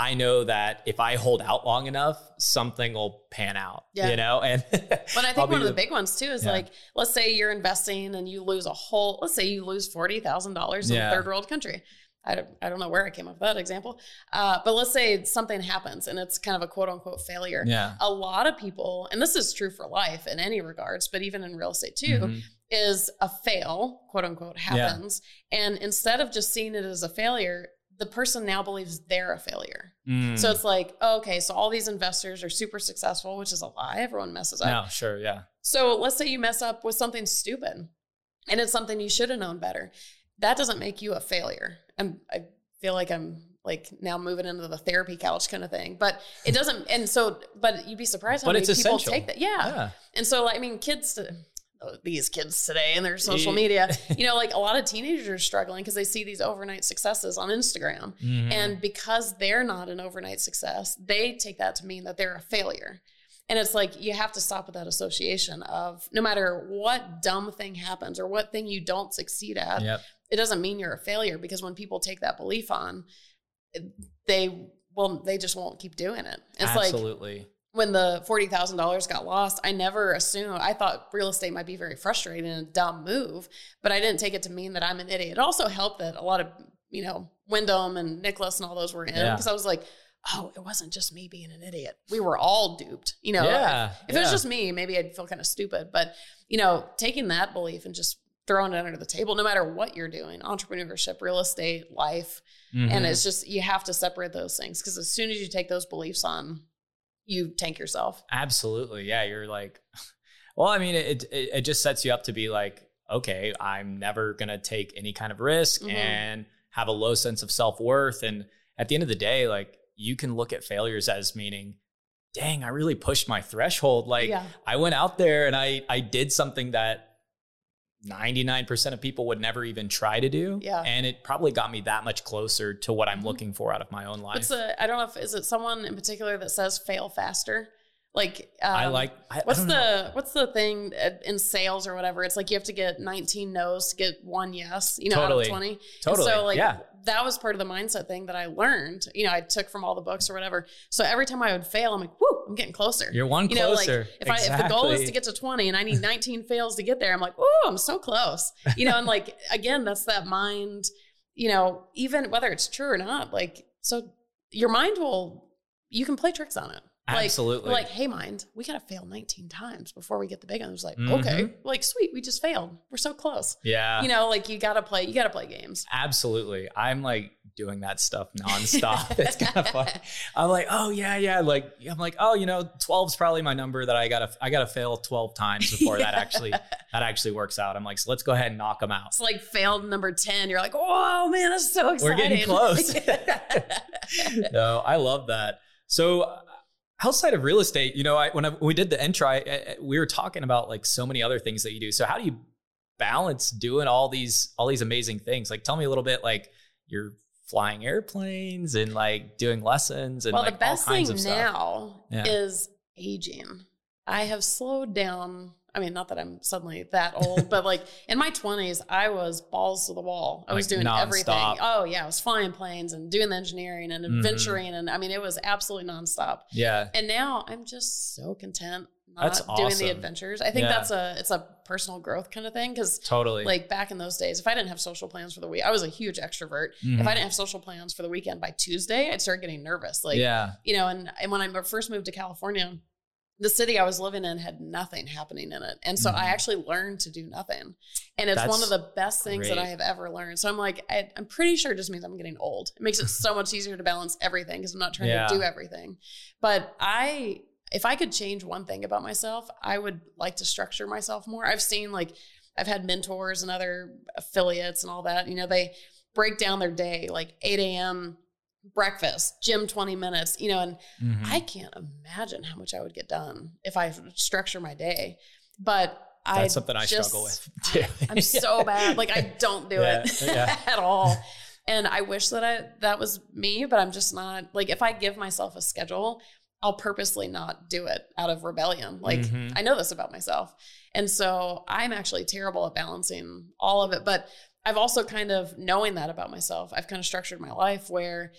I know that if I hold out long enough, something will pan out. Yeah. You know, and But I think one of the big ones too is Yeah. like, let's say you're investing and you lose a whole, let's say you lose forty thousand dollars in Yeah. a third world country. I don't, I don't know where I came up with that example, uh, but let's say something happens and it's kind of a quote unquote failure. yeah. A lot of people, and this is true for life in any regards, but even in real estate too, Mhm. is a fail, quote unquote, happens. And instead of just seeing it as a failure, the person now believes they're a failure. Mm. So it's like, oh, okay, so all these investors are super successful, which is a lie. Everyone messes up. no, sure, yeah. So let's say you mess up with something stupid and it's something you should have known better. That doesn't make you a failure. I'm, I feel like I'm like now moving into the therapy couch kind of thing. But it doesn't. And so, but you'd be surprised how But many people essential. take that. Yeah. Yeah. And so, like, I mean, kids. uh, These kids today and their social media, you know, like a lot of teenagers are struggling because they see these overnight successes on Instagram. Mhm. And because they're not an overnight success, they take that to mean that they're a failure. And it's like you have to stop with that association of no matter what dumb thing happens or what thing you don't succeed at, Yep. it doesn't mean you're a failure because when people take that belief on, they well, they just won't keep doing it. It's like Absolutely. When the forty thousand dollars got lost, I never assumed. I thought real estate might be very frustrating and a dumb move, but I didn't take it to mean that I'm an idiot. It also helped that a lot of you know Wyndham and Nicklaus and all those were in Yeah. because I was like, oh, it wasn't just me being an idiot. We were all duped. You know, Yeah, if, if it was just me, maybe I'd feel kind of stupid. But you know, taking that belief and just throwing it under the table, no matter what you're doing, entrepreneurship, real estate, life, and Mhm. it's just you have to separate those things because as soon as you take those beliefs on, you tank yourself. Absolutely. Yeah. You're like, well, I mean, it, it, it just sets you up to be like, okay, I'm never going to take any kind of risk Mhm. and have a low sense of self worth. And at the end of the day, like you can look at failures as meaning, dang, I really pushed my threshold. Like yeah. I went out there and I, I did something that 99% of people would never even try to do. Yeah. And it probably got me that much closer to what I'm Mhm. looking for out of my own life. What's the? I don't know if is it someone in particular that says fail faster. Like um, I like, I, I What's don't the know. what's the thing uh, in sales or whatever? It's like you have to get 19 no's to get one yes, you know, out Totally. of 20. And Totally. so like yeah. That was part of the mindset thing that I learned, you know, I took from all the books or whatever. So every time I would fail, I'm like, whoo, I'm getting closer. You're one you know, closer. like if I if the goal is to get to 20 and I need 19 fails to get there, I'm like, oh, I'm so close. You know, and like again, that's that mind, you know, even whether it's true or not, like so your mind will you can play tricks on it. Like, Absolutely. like, hey, mind, we got to fail 19 times before we get the big one. It was like, Mhm. okay, like, sweet, we just failed. We're so close. yeah. You know, like you got to play, you got to play games. Absolutely. I'm like doing that stuff nonstop. it's kind of fun. I'm like, oh yeah, yeah. Like I'm like, oh, you know, 12 is probably my number that I gotta I gotta fail 12 times before that actually that actually works out. I'm like, so let's go ahead and knock them out. It's like failed number 10. You're like, oh, man, that's so We're getting close. no, I love that. So outside of real estate, you know, I when, I, when we did the intro, I, we were talking about like so many other things that you do. So how do you balance doing all these all these amazing things? Like, tell me a little bit. Like, you're flying airplanes and like doing lessons and well, like the best all kinds thing of stuff. now Yeah. is aging. I have slowed down. I mean, not that I'm suddenly that old, but like in my 20s, I was balls to the wall. I was Like doing everything. Oh, yeah. I was flying planes and doing the engineering and Mhm. adventuring. And I mean, it was absolutely nonstop. Yeah, And now I'm just so content not That's doing awesome. the adventures. I think Yeah. that's a it's a personal growth kind of thing because totally. like back in those days, if I didn't have social plans for the week, I was a huge extrovert. Mhm. If I didn't have social plans for the weekend by Tuesday, I'd start getting nervous. Like yeah, you know, and, and when I first moved to California, the city I was living in had nothing happening in it. And so I Mhm. actually learned to do nothing. And it's one of the best things that I have ever learned. So I'm like, I, I'm pretty sure it just means I'm getting old. It makes it so much easier to balance everything because I'm not trying Yeah. to do everything. But I, if I could change one thing about myself, I would like to structure myself more. I've seen like, I've had mentors and other affiliates and all that. You know, they break down their day like 8 a.m. breakfast, gym 20 minutes, you know, and Mhm. I can't imagine how much I would get done if I structure my day. But I that's something I just- struggle with too. I'm so bad. Like I don't do Yeah, it yeah. at all. And I wish that I that was me, but I'm just not like if I give myself a schedule, I'll purposely not do it out of rebellion. Like Mhm. I know this about myself. And so I'm actually terrible at balancing all of it. But I've also kind of knowing that about myself, I've kind of structured my life where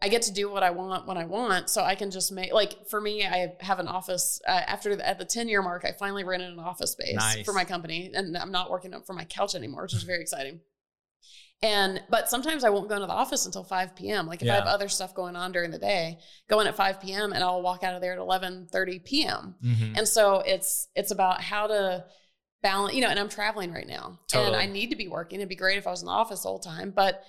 I get to do what I want when I want. So I can just make, like, for me, I have an office. Uh, after the, at the 10 year mark, I finally rented an office space Nice. for my company. And I'm not working up from my couch anymore, which is very exciting. And, but sometimes I won't go into the office until 5 p.m. Like if I have other stuff going on during the day, go in at 5 p.m. and I'll walk out of there at 11 30 p.m. Mhm. And so it's it's about how to balance, you know, and I'm traveling right now. And I need to be working. It'd be great if I was in the office all the time, but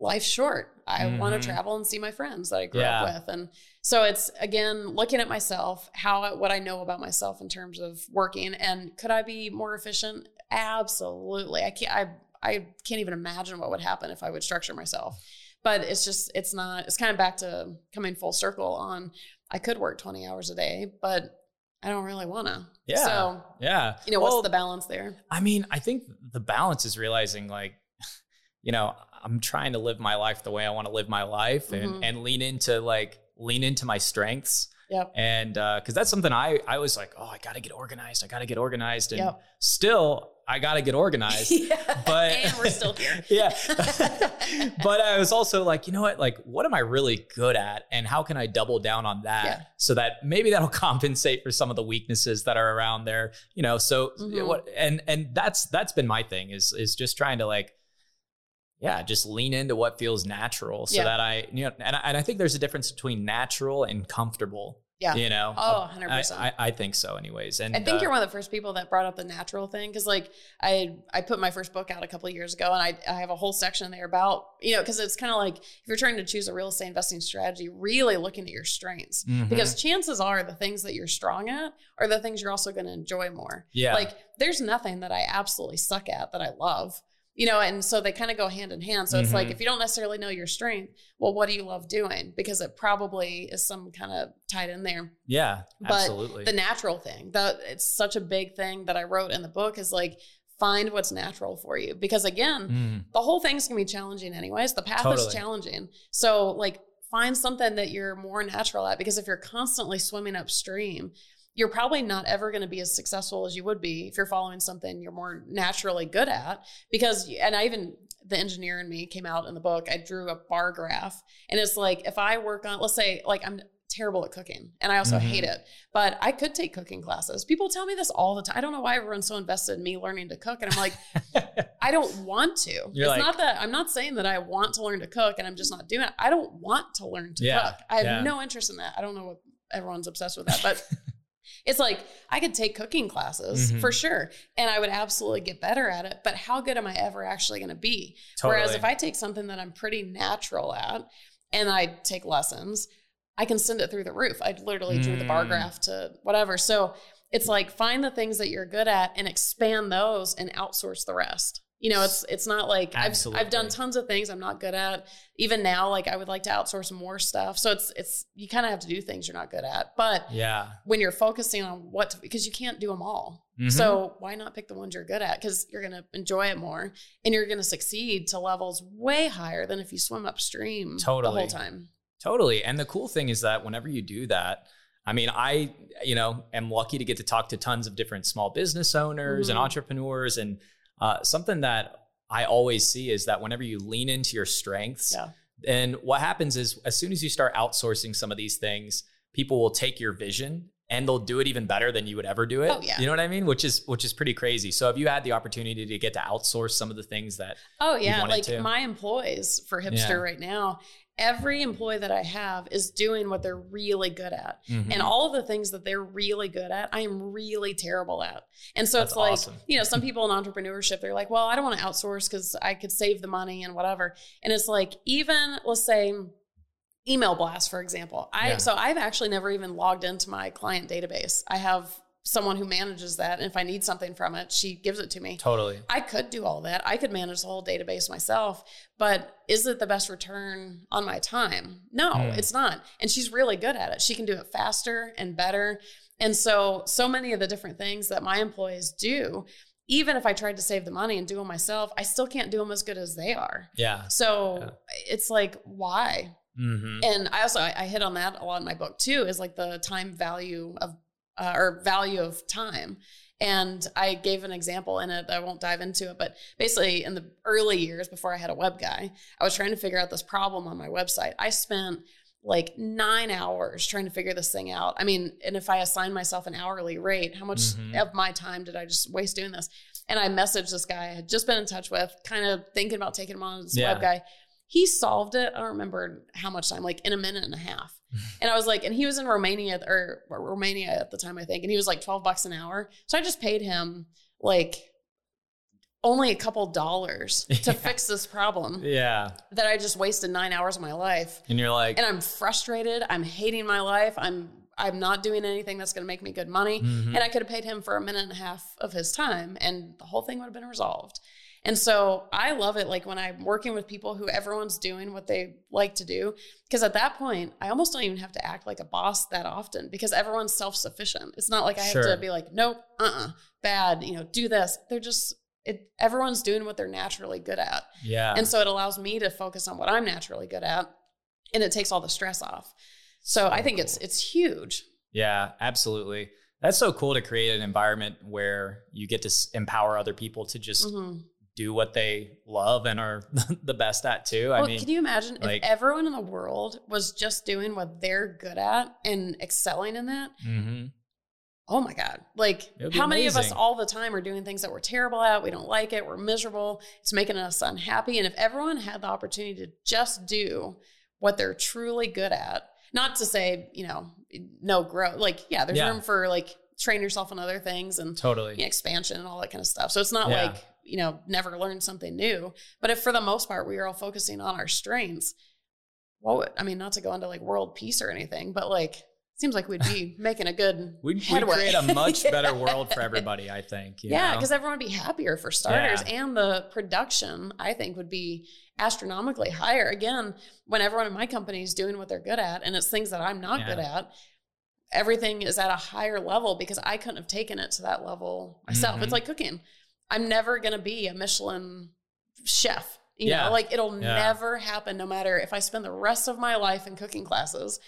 life's short. I want Mhm. to travel and see my friends that I grew Yeah. up with. And so it's again looking at myself, how what I know about myself in terms of working and could I be more efficient? Absolutely. I can't I I can't even imagine what would happen if I would structure myself. but it's just it's not it's kind of back to coming full circle on I could work 20 hours a day, but I don't really want to. Yeah. So, yeah. you know, Well, what's the balance there? I mean, I think the balance is realizing like, you know, I'm trying to live my life the way I want to live my life and Mhm. and lean into like lean into my strengths. Yep. And uh cuz that's something I I was like, "Oh, I got to get organized. I got to get organized." And Yep. still I got to get organized. yeah. But and we're still here. yeah. but I was also like, you know what? Like, what am I really good at? And how can I double down on that Yeah. so that maybe that'll compensate for some of the weaknesses that are around there? You know, so Mhm. what and and that's that's been my thing is is just trying to like yeah, just lean into what feels natural so Yeah. that I, you know, and I, and I think there's a difference between natural and comfortable. Yeah. You know, Oh, 100%. I, I think so, anyways. And I think uh, you're one of the first people that brought up the natural thing because, like, I I put my first book out a couple of years ago, and I I have a whole section there about you know because it's kind of like if you're trying to choose a real estate investing strategy, really looking at your strengths mhm. because chances are the things that you're strong at are the things you're also going to enjoy more. yeah, Like, there's nothing that I absolutely suck at that I love. You know, and so they kind of go hand in hand. So it's like Mhm. if you don't necessarily know your strength, well, what do you love doing? Because it probably is some kind of tied in there yeah, but absolutely. the natural thing that it's such a big thing that i wrote in the book is like find what's natural for you because again Mm, the whole thing's gonna be challenging anyways the path Totally. is challenging so like find something that you're more natural at because if you're constantly swimming upstream you're probably not ever going to be as successful as you would be if you're following something you're more naturally good at because and i even the engineer in me came out in the book i drew a bar graph and it's like if i work on let's say like i'm terrible at cooking and i also Mhm. hate it but i could take cooking classes people tell me this all the time i don't know why everyone's so invested in me learning to cook and i'm like I don't want to. You're it's like- not that I'm not saying that I want to learn to cook and I'm just not doing it. I don't want to learn to Yeah, cook. I have yeah. no interest in that. I don't know what everyone's obsessed with that, but it's like I could take cooking classes Mhm. for sure and I would absolutely get better at it, but how good am I ever actually going to be? Whereas if I take something that I'm pretty natural at and I take lessons, I can send it through the roof. I literally drew the bar Mm. graph to whatever. So it's like find the things that you're good at and expand those and outsource the rest. You know, it's it's not like I've I've done tons of things I'm not good at. Even now, like I would like to outsource more stuff. So it's it's you kind of have to do things you're not good at. But yeah. when you're focusing on what to, because you can't do them all. Mhm. So why not pick the ones you're good at? Because you're going to enjoy it more and you're going to succeed to levels way higher than if you swim upstream totally. the whole time. Totally. And the cool thing is that whenever you do that, I mean, I, you know, am lucky to get to talk to tons of different small business owners and Mhm. entrepreneurs. And uh, something that I always see is that whenever you lean into your strengths, Yeah. then what happens is as soon as you start outsourcing some of these things, people will take your vision and they'll do it even better than you would ever do it. Oh, yeah. You know what I mean? Which is which is pretty crazy. So have you had the opportunity to get to outsource some of the things that Oh yeah, like to. my employees for Hipster Yeah. right now, every employee that I have is doing what they're really good at. Mm-hmm. And all of the things that they're really good at, I am really terrible at. And so That's it's like, awesome. you know, some people in entrepreneurship, they're like, well, I don't want to outsource because I could save the money and whatever. And it's like, even let's say email blast, for example. I Yeah. so I've actually never even logged into my client database. I have someone who manages that. And if I need something from it, she gives it to me. totally. I could do all that. I could manage the whole database myself, but is it the best return on my time? No, Hmm. it's not. And she's really good at it. She can do it faster and better. And so, so many of the different things that my employees do, even if I tried to save the money and do them myself, I still can't do them as good as they are. Yeah. So Yeah. it's like, why? Mm-hmm. And I also I, I hit on that a lot in my book too, is like the time value of uh, or value of time. And I gave an example in it. I won't dive into it, but basically, in the early years before I had a web guy, I was trying to figure out this problem on my website. I spent like nine hours trying to figure this thing out. I mean, and if I assign myself an hourly rate, how much Mhm. of my time did I just waste doing this? And I messaged this guy I had just been in touch with, kind of thinking about taking him on as a Yeah. web guy. He solved it. I don't remember how much time, like in a minute and a half. And I was like, and he was in Romania or, or Romania at the time, I think. And he was like 12 bucks an hour. So I just paid him like only a couple dollars to Yeah. fix this problem Yeah. that I just wasted nine hours of my life. And you're like, And I'm frustrated. I'm hating my life. I'm I'm not doing anything that's going to make me good money. Mhm. And I could have paid him for a minute and a half of his time, and the whole thing would have been resolved. And so I love it like when I'm working with people who everyone's doing what they like to do. Because at that point, I almost don't even have to act like a boss that often because everyone's self sufficient. It's not like I Sure. have to be like, nope, uh uh bad, you know, do this. They're just, it, everyone's doing what they're naturally good at. Yeah. And so it allows me to focus on what I'm naturally good at and it takes all the stress off. So I think it's it's huge. Yeah, absolutely. That's so cool to create an environment where you get to empower other people to just Mhm. Do what they love and are the best at too. I mean, can you imagine like- if everyone in the world was just doing what they're good at and excelling in that? mhm. Oh my God. Like, It would be how many of us all the time are doing things that we're terrible at? We don't like it. We're miserable. It's making us unhappy. And if everyone had the opportunity to just do what they're truly good at, not to say, you know, no growth, like, yeah, there's Yeah. room for like train yourself on other things and totally. you know, expansion and all that kind of stuff. So it's not Yeah. like, you know, never learn something new. But if for the most part we are all focusing on our strengths, well, I mean, not to go into like world peace or anything, but like, seems like we'd be making a good We'd, we'd create a much better world for everybody, I think. you yeah, because everyone would be happier for starters, and the production I think would be astronomically higher. Again, when everyone in my company is doing what they're good at, and it's things that I'm not good at, everything is at a higher level because I couldn't have taken it to that level myself. Mhm. It's like cooking. I'm never gonna be a Michelin chef. You Yeah. know, like it'll Yeah. never happen. No matter if I spend the rest of my life in cooking classes,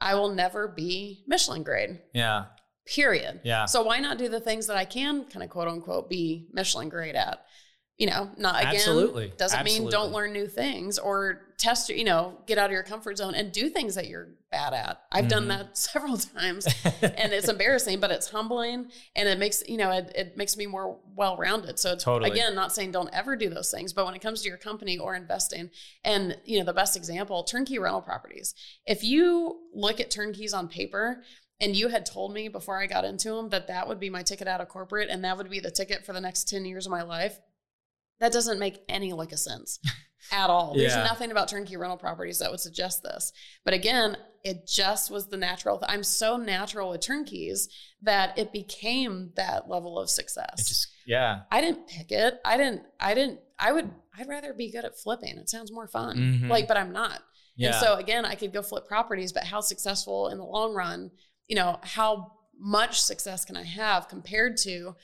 I will never be Michelin grade yeah, period. yeah. So why not do the things that I can kind of quote unquote be Michelin grade at? You know, not again Absolutely. doesn't mean don't learn new things or test your, you know, get out of your comfort zone and do things that you're bad at. I've done Mhm. that several times and it's embarrassing, but it's humbling and it makes, you know, it, it makes me more well-rounded. So it's, Totally. again, not saying don't ever do those things, but when it comes to your company or investing and, you know, the best example, turnkey rental properties. If you look at turnkeys on paper and you had told me before I got into them that that would be my ticket out of corporate and that would be the ticket for the next 10 years of my life, that doesn't make any lick of sense at all. There's Yeah. nothing about turnkey rental properties that would suggest this. But again, it just was the natural. Th- I'm so natural with turnkeys that it became that level of success. It just, yeah. I didn't pick it. I didn't, I didn't, I would, I'd rather be good at flipping. It sounds more fun. Mhm. Like, but I'm not. Yeah. And so again, I could go flip properties, but how successful in the long run, you know, how much success can I have compared to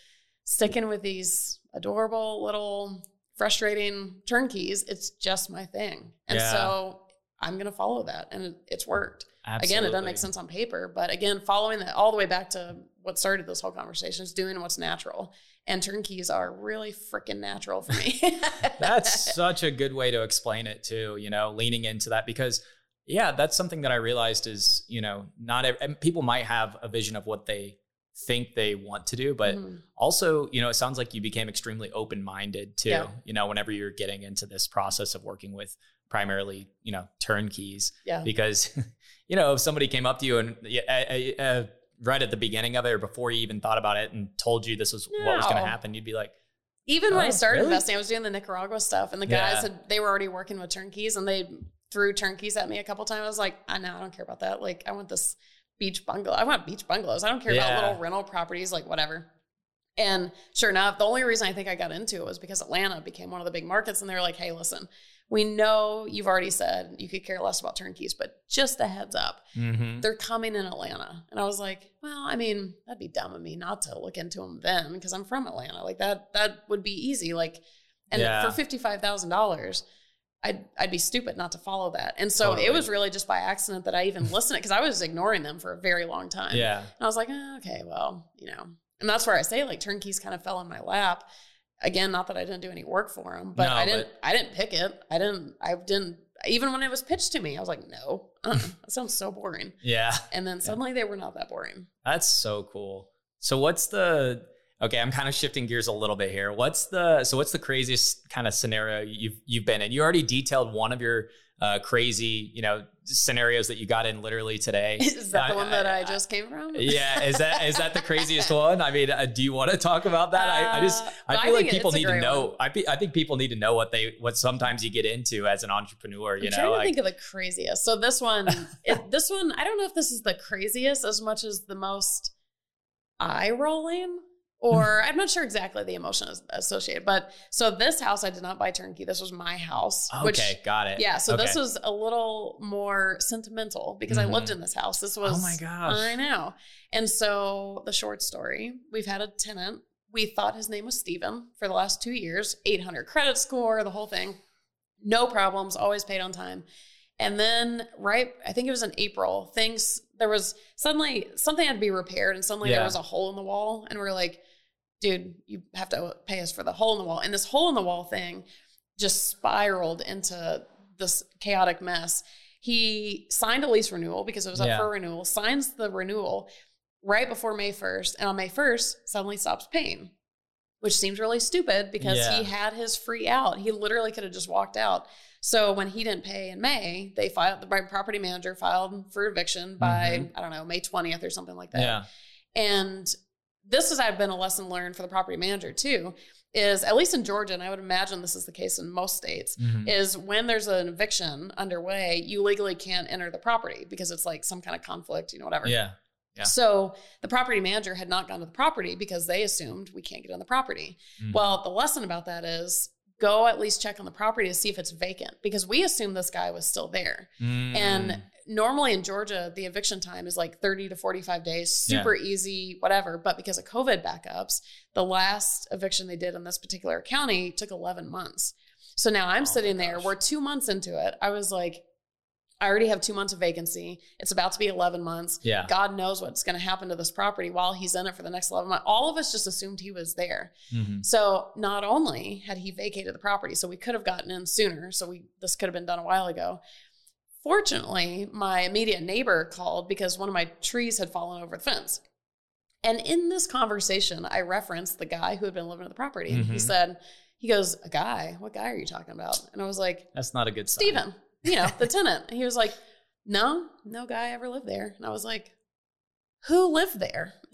sticking with these adorable little frustrating turnkeys? It's just my thing. And Yeah. so I'm going to follow that and it, it's worked. Again, it doesn't make sense on paper, but again, following that all the way back to what started this whole conversation is doing what's natural. And turnkeys are really freaking natural for me. that's such a good way to explain it too you know leaning into that because yeah that's something that i realized is you know not ev- and people might have a vision of what they think they want to do but Mhm. also you know it sounds like you became extremely open-minded too Yeah. you know whenever you're getting into this process of working with primarily you know turnkeys yeah. because you know if somebody came up to you and uh, uh, right at the beginning of it or before you even thought about it and told you this was what was going to happen you'd be like Even when I Oh, started really? investing, I was doing the Nicaragua stuff, and the guys Yeah. had they were already working with turnkeys, and they threw turnkeys at me a couple times. I was like, I know, I don't care about that. Like, I want this beach bungalow. I want beach bungalows. I don't care Yeah. about little rental properties, like whatever. And sure enough, the only reason I think I got into it was because Atlanta became one of the big markets, and they were like, "Hey, listen, we know you've already said you could care less about turnkeys, but just a heads up, mhm. they're coming in Atlanta. And I was like, well, I mean, that'd be dumb of me not to look into them then because I'm from Atlanta. Like that, that would be easy. Like, and Yeah. for $55,000, I'd, I'd be stupid not to follow that. And so Totally. it was really just by accident that I even listened because I was ignoring them for a very long time. yeah And I was like, oh, okay, well, you know, and that's where I say like turnkeys kind of fell in my lap. Again, not that I didn't do any work for them, but No, I didn't. I didn't pick it. I didn't. I didn't. Even when it was pitched to me, I was like, no, uh, that sounds so boring. yeah And then suddenly they were not that boring. That's so cool. So what's the okay, I'm kind of shifting gears a little bit here. What's the so what's the craziest kind of scenario you've you've been in? You already detailed one of your uh, crazy, you know, scenarios that you got in literally today. Is that the one that I, I- just came from? yeah, is that is that the craziest one? I mean, uh, do you want to talk about that? I, I just Uh, I feel like people need to know. one. I be, I think people need to know what they what sometimes you get into as an entrepreneur. You I'm know, trying to like think of the craziest. So this one, it, this one, I don't know if this is the craziest as much as the most eye rolling. Or I'm not sure exactly the emotion is associated. But so this house I did not buy turnkey. This was my house. Okay, which, got it. yeah. So okay. this was a little more sentimental because I lived Mhm. in this house. This was Oh my gosh. I know. And so the short story, we've had a tenant. We thought his name was Steven for the last two years, 800 credit score, the whole thing. No problems, always paid on time. And then, right, I think it was in April, things, there was suddenly something had to be repaired, and suddenly Yeah. there was a hole in the wall. And we are like, dude, you have to pay us for the hole in the wall. And this hole in the wall thing just spiraled into this chaotic mess. He signed a lease renewal because it was up Yeah. for renewal, signs the renewal right before May 1st. And on May 1st, suddenly stops paying, which seems really stupid because Yeah. he had his free out. He literally could have just walked out. So when he didn't pay in May, they filed, the property manager filed for eviction by, I don't know, May 20th or something like that. yeah. And this has been a lesson learned for the property manager too, is at least in Georgia, and I would imagine this is the case in most states, Mhm. is when there's an eviction underway, you legally can't enter the property because it's like some kind of conflict, you know, whatever. Yeah. Yeah. So the property manager had not gone to the property because they assumed we can't get on the property. Mhm. Well, the lesson about that is go at least check on the property to see if it's vacant because we assumed this guy was still there. Mm. And normally in Georgia, the eviction time is like 30 to 45 days, Yeah. super easy, whatever. But because of COVID backups, the last eviction they did in this particular county took 11 months. So now I'm Oh sitting there, we're two months into it. I was like, I already have two months of vacancy. It's about to be 11 months. yeah. God knows what's going to happen to this property while he's in it for the next 11 months. All of us just assumed he was there. Mhm. So not only had he vacated the property, so we could have gotten in sooner. So we this could have been done a while ago. Fortunately, my immediate neighbor called because one of my trees had fallen over the fence. And in this conversation, I referenced the guy who had been living at the property. He Mhm. said, he goes, a guy? What guy are you talking about? And I was like, That's not a good sign. Steven, you know, the tenant. And he was like, no, no guy ever lived there. And I was like, who lived there?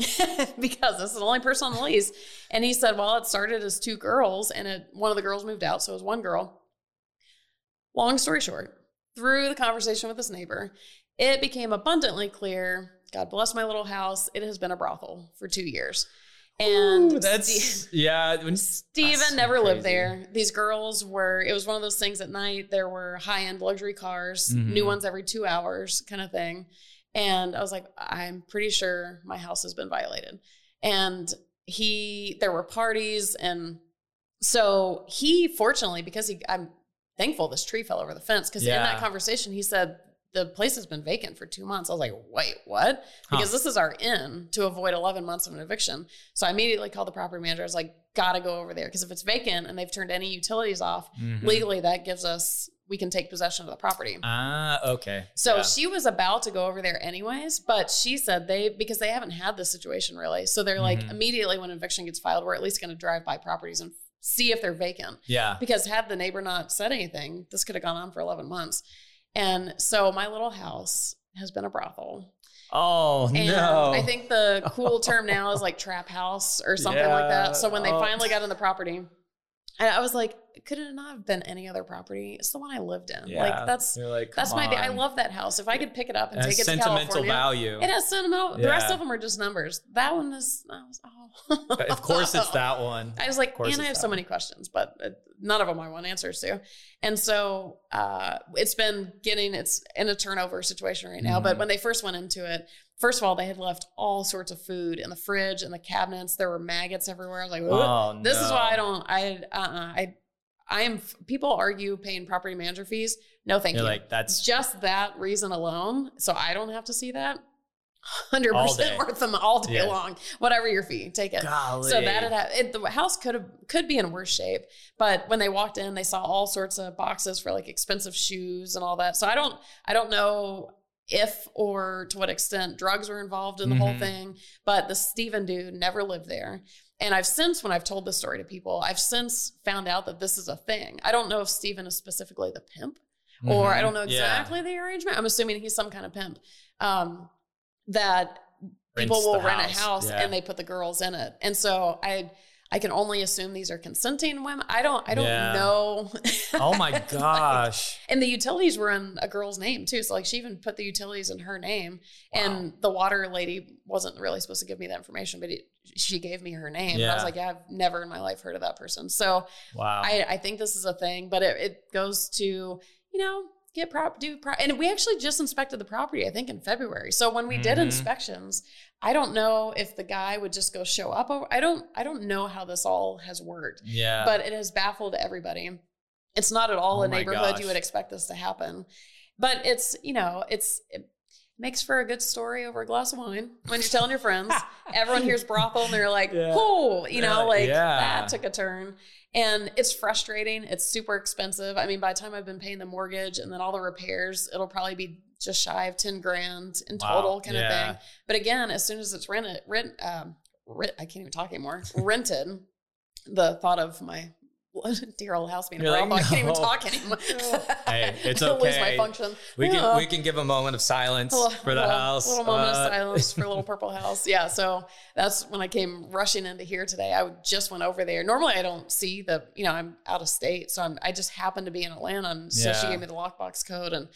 because this is the only person on the lease. And he said, well, it started as two girls and it, one of the girls moved out. So it was one girl. Long story short, through the conversation with this neighbor, it became abundantly clear God bless my little house. It has been a brothel for two years. And Ooh, that's Ste- yeah. When Steven that's so never lived there. These girls were, it was one of those things at night. There were high end luxury cars, Mhm. new ones every two hours, kind of thing. And I was like, I'm pretty sure my house has been violated. And he, there were parties. And so he, fortunately, because he, I'm thankful this tree fell over the fence because in that conversation, he said, the place has been vacant for two months. I was like, wait, what? Because Huh. this is our in to avoid 11 months of an eviction. So I immediately called the property manager. I was like, gotta go over there. Because if it's vacant and they've turned any utilities off, Mhm. legally that gives us, we can take possession of the property. Ah, okay. So Yeah. she was about to go over there anyways, but she said they, because they haven't had this situation really. So they're like, Mhm. immediately when eviction gets filed, we're at least going to drive by properties and see if they're vacant yeah. because had the neighbor not said anything, this could have gone on for 11 months. And so my little house has been a brothel. Oh And no. I think the cool term now is like trap house or something like that. So when they Oh. finally got in the property, I, I was like, could it not have been any other property? It's the one I lived in. yeah. Like that's like, that's my. I love that house. If I could pick it up and It take it to sentimental California, value. it has sentimental. The rest of them are just numbers. That one is. I was, oh. Of course, it's that one. I was like, and I have so one. many questions, but uh, none of them I want answers to. And so uh, it's been getting, it's in a turnover situation right now. But Mhm. when they first went into it, first of all, they had left all sorts of food in the fridge and the cabinets. There were maggots everywhere. I was like. Oh, this is why I don't, I, uh-uh, I, I am, people argue paying property manager fees. No, thank You're you. like, that's just that reason alone. So I don't have to see that. 100% worth them all day Yeah. long. Whatever your fee, take it. golly. So that it, the house could have could be in worse shape, but when they walked in, they saw all sorts of boxes for like expensive shoes and all that. So I don't I don't know if or to what extent drugs were involved in the whole Mhm. thing, but the Steven dude never lived there. And I've since, when I've told this story to people, I've since found out that this is a thing. I don't know if Steven is specifically the pimp or I don't know Yeah. exactly the arrangement. I'm assuming he's some kind of pimp. Um, that people will rent a house. house Yeah. and they put the girls in it. And so I I can only assume these are consenting women. I don't I don't Yeah. know. Oh my gosh. and the utilities were in a girl's name too. So like she even put the utilities in her name. And the water lady wasn't really supposed to give me that information, but it, she gave me her name. And I was like, yeah, I've never in my life heard of that person. So Wow. I, I think this is a thing, but it, it goes to, you know, get prop, do prop. And we actually just inspected the property, I think in February. So when we did Mhm. inspections, I don't know if the guy would just go show up. Over, I don't, I don't know how this all has worked, yeah. but it has baffled everybody. It's not at all Oh a neighborhood gosh. you would expect this to happen, but it's, you know, it's, it makes for a good story over a glass of wine when you're telling your friends. Everyone hears brothel and they're like, Yeah. "Oh, you know, like yeah. that took a turn." And it's frustrating. It's super expensive. I mean, by the time I've been paying the mortgage and then all the repairs, it'll probably be just shy of ten grand in Wow. total, kind Yeah. of thing. But again, as soon as it's rented, rent, um, rent, I can't even talk anymore. rented, the thought of my dear old house being a You're like, brothel, I can't even talk anymore. Hey, it's It'll lose my function. we can we can give a moment of silence little- for the little- house. Little moment Uh, of silence for Little Purple House. Yeah. So that's when I came rushing into here today. I just went over there. Normally I don't see the, you know, I'm out of state. So I'm, I just happened to be in Atlanta. And so she gave me the lockbox code and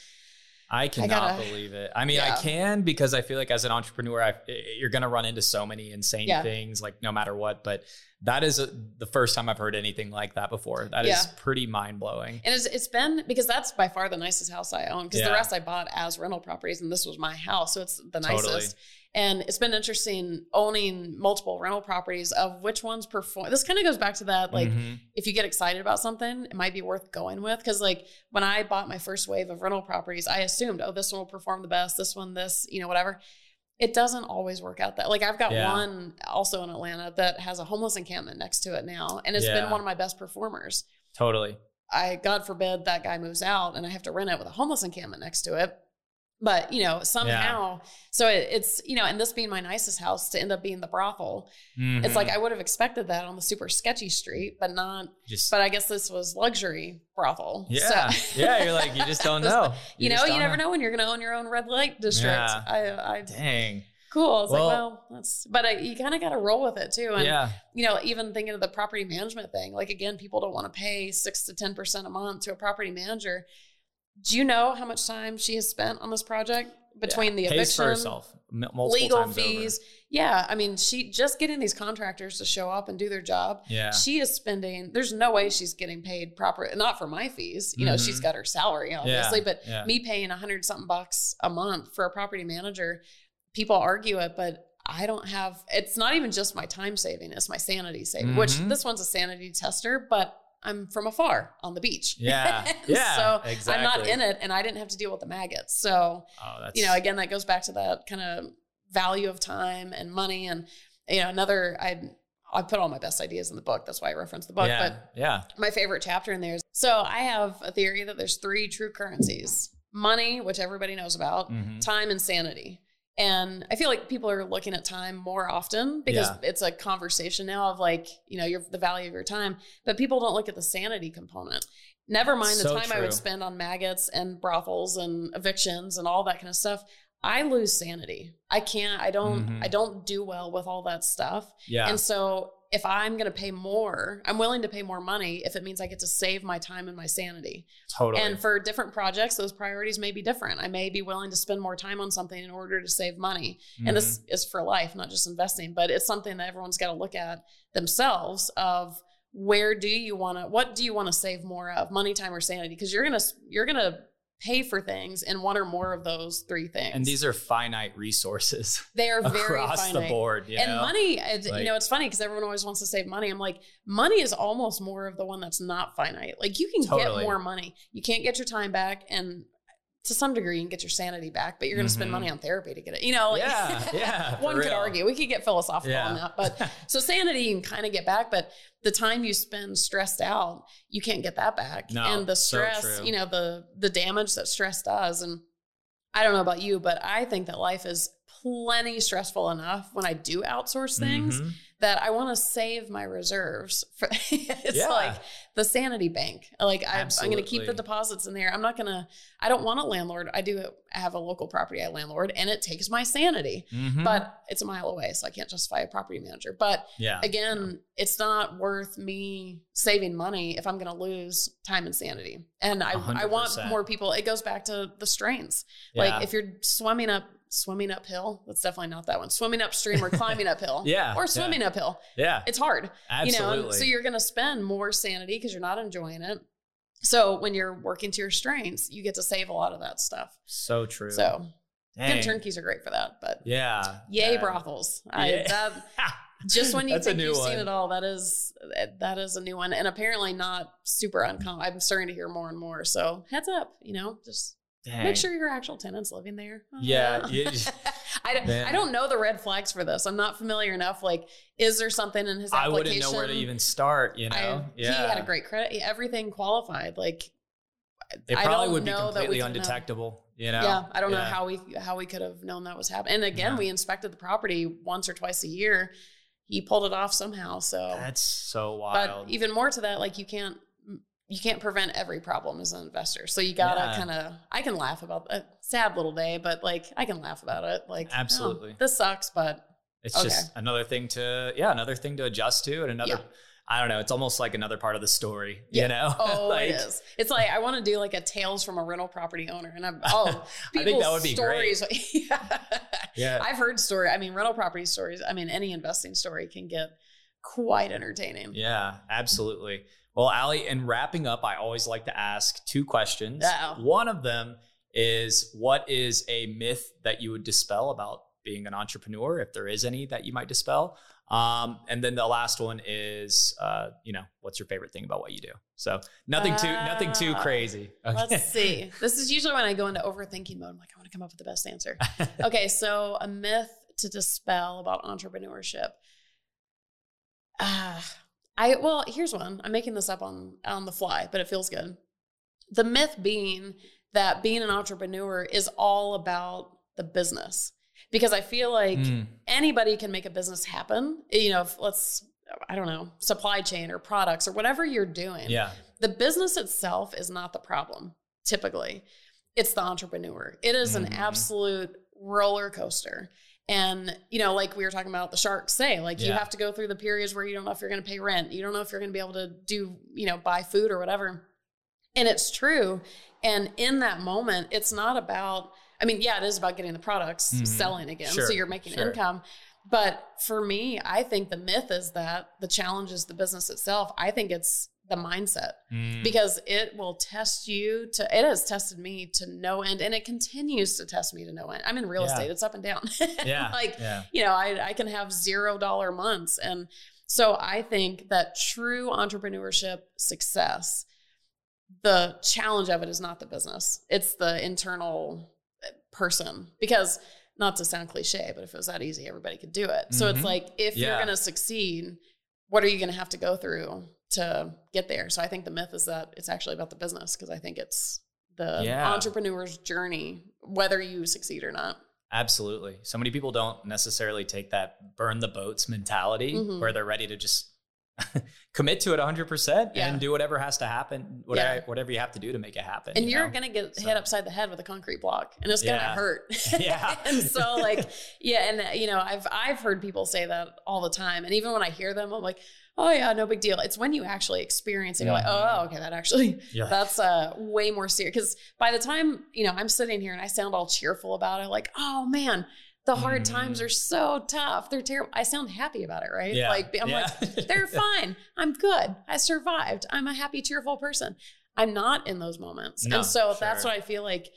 I cannot gotta- believe it. I mean, Yeah. I can because I feel like as an entrepreneur, I, eh, eh, you're going to run into so many insane Yeah. things, like no matter what. But that is a, the first time I've heard anything like that before. That is Yeah. pretty mind blowing. And it's, it's been because that's by far the nicest house I own because the rest I bought as rental properties and this was my house. So it's the Totally. And it's been interesting owning multiple rental properties of which ones perform. This kind of goes back to that, like, Mhm. if you get excited about something, it might be worth going with. Cause like when I bought my first wave of rental properties, I assumed, oh, this one will perform the best, this one, this, you know, whatever. It doesn't always work out that. Like I've got Yeah. one also in Atlanta that has a homeless encampment next to it now, and it's Yeah. been one of my best performers. totally. I, God forbid, that guy moves out and I have to rent it with a homeless encampment next to it. But you know, somehow, so it, it's you know, and this being my nicest house to end up being the brothel, it's Mhm. like I would have expected that on the super sketchy street, but not just but I guess this was luxury brothel. yeah, So, yeah. You're like you just don't know. you, know, you never know when you're going to own your own red light district. Yeah. I, I, Dang. cool. I was Well- like, well, that's, but I, you kind of got to roll with it too. And, yeah. you know, even thinking of the property management thing, like again, people don't want to pay six to 10% a month to a property manager. Do you know how much time she has spent on this project between the Pays eviction? for herself legal times over. fees. Yeah, I mean, she just getting these contractors to show up and do their job. Yeah. She is spending. There's no way she's getting paid proper. Not for my fees. You know, Mhm. she's got her salary obviously, but yeah. me paying a hundred something bucks a month for a property manager, people argue it, but I don't have. It's not even just my time saving; it's my sanity saving. Which Mhm. this one's a sanity tester, but I'm from afar on the beach. Yeah. Yeah, so I'm not in it, and I didn't have to deal with the maggots. So Oh, you know, again, that goes back to that kind of value of time and money. And, you know, another, I, I put all my best ideas in the book. That's why I reference the book. yeah. But yeah. my favorite chapter in there is, so I have a theory that there's three true currencies, money, which everybody knows about, Mhm. time and sanity. And I feel like people are looking at time more often because Yeah. it's a conversation now of like, you know, your the value of your time, but people don't look at the sanity component. Never mind the So time I would spend on maggots and brothels and evictions and all that kind of stuff. I lose sanity. I can't I don't Mhm. I don't do well with all that stuff. Yeah. And so if I'm going to pay more, I'm willing to pay more money if it means I get to save my time and my sanity. totally. And for different projects, those priorities may be different. I may be willing to spend more time on something in order to save money. And this Mm-hmm. is for life, not just investing, but it's something that everyone's got to look at themselves of where do you want to what do you want to save more of, money, time or sanity? Because you're going to you're going to pay for things and one or more of those three things. and these are finite resources they are very across finite. the board. And know? money, it, Like- you know, it's funny because everyone always wants to save money. I'm like, money is almost more of the one that's not finite. Like you can Totally. get more money. You can't get your time back, and to some degree, you can get your sanity back, but you're going to spend Mhm. money on therapy to get it. You know, Yeah, yeah, one could argue. We could get philosophical Yeah. on that, but so sanity you can kind of get back, but the time you spend stressed out, you can't get that back. No, and the stress, true. you know, the the damage that stress does. And I don't know about you, but I think that life is plenty stressful enough when I do outsource things Mhm. That I want to save my reserves. For, it's Yeah. like the sanity bank. Like I, I'm going to keep the deposits in there. I'm not going to. I don't want a landlord. I do have a local property I landlord, and it takes my sanity. Mhm. But it's a mile away, so I can't justify a property manager. But yeah, again, it's not worth me saving money if I'm going to lose time and sanity. And I, I want more people. It goes back to the strains. yeah. Like if you're swimming up, swimming uphill, that's definitely not that one. Swimming upstream or climbing uphill. Yeah, Or yeah. swimming uphill. yeah, It's hard. absolutely. You know, so you're going to spend more sanity because you're not enjoying it. So when you're working to your strengths, you get to save a lot of that stuff. so true. So Dang. good turnkeys are great for that. But Yeah. yay, yeah. brothels. I, Yeah. that, just when you think you've one. seen it all, that is that is a new one, and apparently not super uncommon. I'm starting to hear more and more. So heads up, you know, just Dang. make sure your actual tenants living there. Yeah, Uh, you- I don't. Man. I don't know the red flags for this. I'm not familiar enough. Like, is there something in his application? I wouldn't know where to even start. You know. I, yeah. He had a great credit. Everything qualified. Like, It I probably would be know that we completely could know. undetectable. You know. Yeah, I don't know how we how we could have known that was happening. And again, Yeah. we inspected the property once or twice a year. He pulled it off somehow. So That's so wild. but even more to that, like you can't you can't prevent every problem as an investor. So you gotta Yeah. kind of I can laugh about a sad little day, but like I can laugh about it. Like oh, Absolutely. this sucks, but It's Okay. just another thing to yeah, another thing to adjust to, and another. Yeah. I don't know. It's almost like another part of the story. Yeah. You know. oh, Like, it is. It's like I want to do like a tales from a rental property owner, and I'm oh, I think that would be stories. yeah. Yeah. I've heard story. I mean, rental property stories. I mean, any investing story can get quite entertaining. Yeah, absolutely. Well, Ali, in wrapping up, I always like to ask two questions. Uh-oh. One of them is what is a myth that you would dispel about being an entrepreneur, if there is any that you might dispel? Um, and then the last one is, uh, you know, what's your favorite thing about what you do? So nothing too, nothing too Ah. crazy. Let's see. This is usually when I go into overthinking mode. I'm like, I want to come up with the best answer. okay, so a myth to dispel about entrepreneurship. Ah, I well, here's one. I'm making this up on on the fly, but it feels good. The myth being that being an entrepreneur is all about the business. Because I feel like Mm, anybody can make a business happen. You know, if let's I don't know, supply chain or products or whatever you're doing yeah. the business itself is not the problem typically it's the entrepreneur it is an Mhm. absolute roller coaster and you know like we were talking about the sharks say like you have to go through the periods where you don't know if you're going to pay rent you don't know if you're going to be able to do you know buy food or whatever. And it's true. And in that moment it's not about i mean yeah it is about getting the products Mhm. selling again Sure, so you're making sure. income. But for me i think the myth is that the challenge is the business itself. I think it's the mindset Mm, because it will test you to it has tested me to no end and it continues to test me to no end i'm in real Yeah. estate it's up and down yeah. like yeah. you know I, I can have zero dollar months and so i think that true entrepreneurship success the challenge of it is not the business it's the internal uh, person because not to sound cliche but if it was that easy everybody could do it so it's Mhm. like if you're going to succeed what are you going to have to go through to get there so i think the myth is that it's actually about the business because i think it's the Yeah. entrepreneur's journey whether you succeed or not Absolutely. So many people don't necessarily take that burn the boats mentality Mhm. where they're ready to just commit to it 100% Yeah. and do whatever has to happen, whatever, whatever you have to do to make it happen. and you you're gonna get So- hit upside the head with a concrete block and it's gonna Yeah. hurt Yeah. and so like yeah and you know i've i've heard people say that all the time and even when i hear them i'm like oh yeah no big deal it's when you actually experience it you're like oh okay that actually You're that's uh way more serious because by the time you know i'm sitting here and i sound all cheerful about it like oh man the hard Mhm. times are so tough they're terrible i sound happy about it right yeah. like i'm yeah. like they're fine. I'm good. I survived. I'm a happy, cheerful person. I'm not in those moments. No, and so that's what I feel like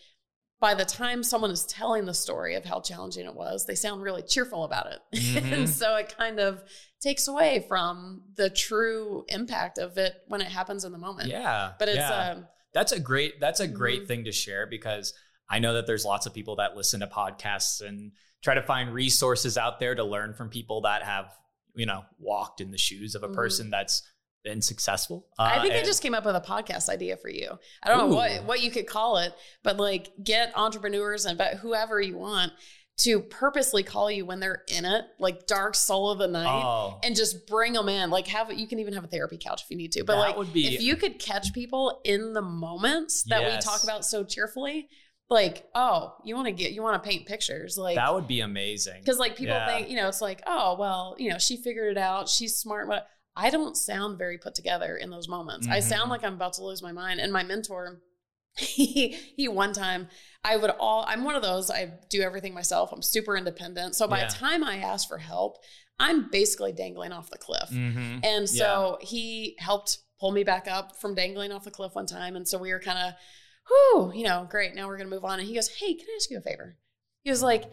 by the time someone is telling the story of how challenging it was, they sound really cheerful about it. Mhm. and so it kind of takes away from the true impact of it when it happens in the moment. yeah. But it's yeah. um that's a great that's a great Mhm. thing to share because I know that there's lots of people that listen to podcasts and try to find resources out there to learn from people that have you know walked in the shoes of a Mhm. person that's been successful. I Uh, think I just came up with a podcast idea for you. I don't know what what you could call it, but like get entrepreneurs and but whoever you want to purposely call you when they're in it, like dark soul of the night, Oh, and just bring them in. Like have you can even have a therapy couch if you need to, but That like would be- if you could catch people in the moments that we talk about so cheerfully, like oh, you want to get you want to paint pictures, like that would be amazing. because like people Yeah. think you know it's like oh well you know she figured it out she's smart but i don't sound very put together in those moments i Mhm. sound like i'm about to lose my mind and my mentor he he one time i would all i'm one of those i do everything myself i'm super independent so by Yeah. the time i ask for help i'm basically dangling off the cliff Mhm. and so he helped pull me back up from dangling off the cliff one time. And so we were kind of, whoo, you know, great. Now we're going to move on. And he goes, Hey, can I ask you a favor? He was like,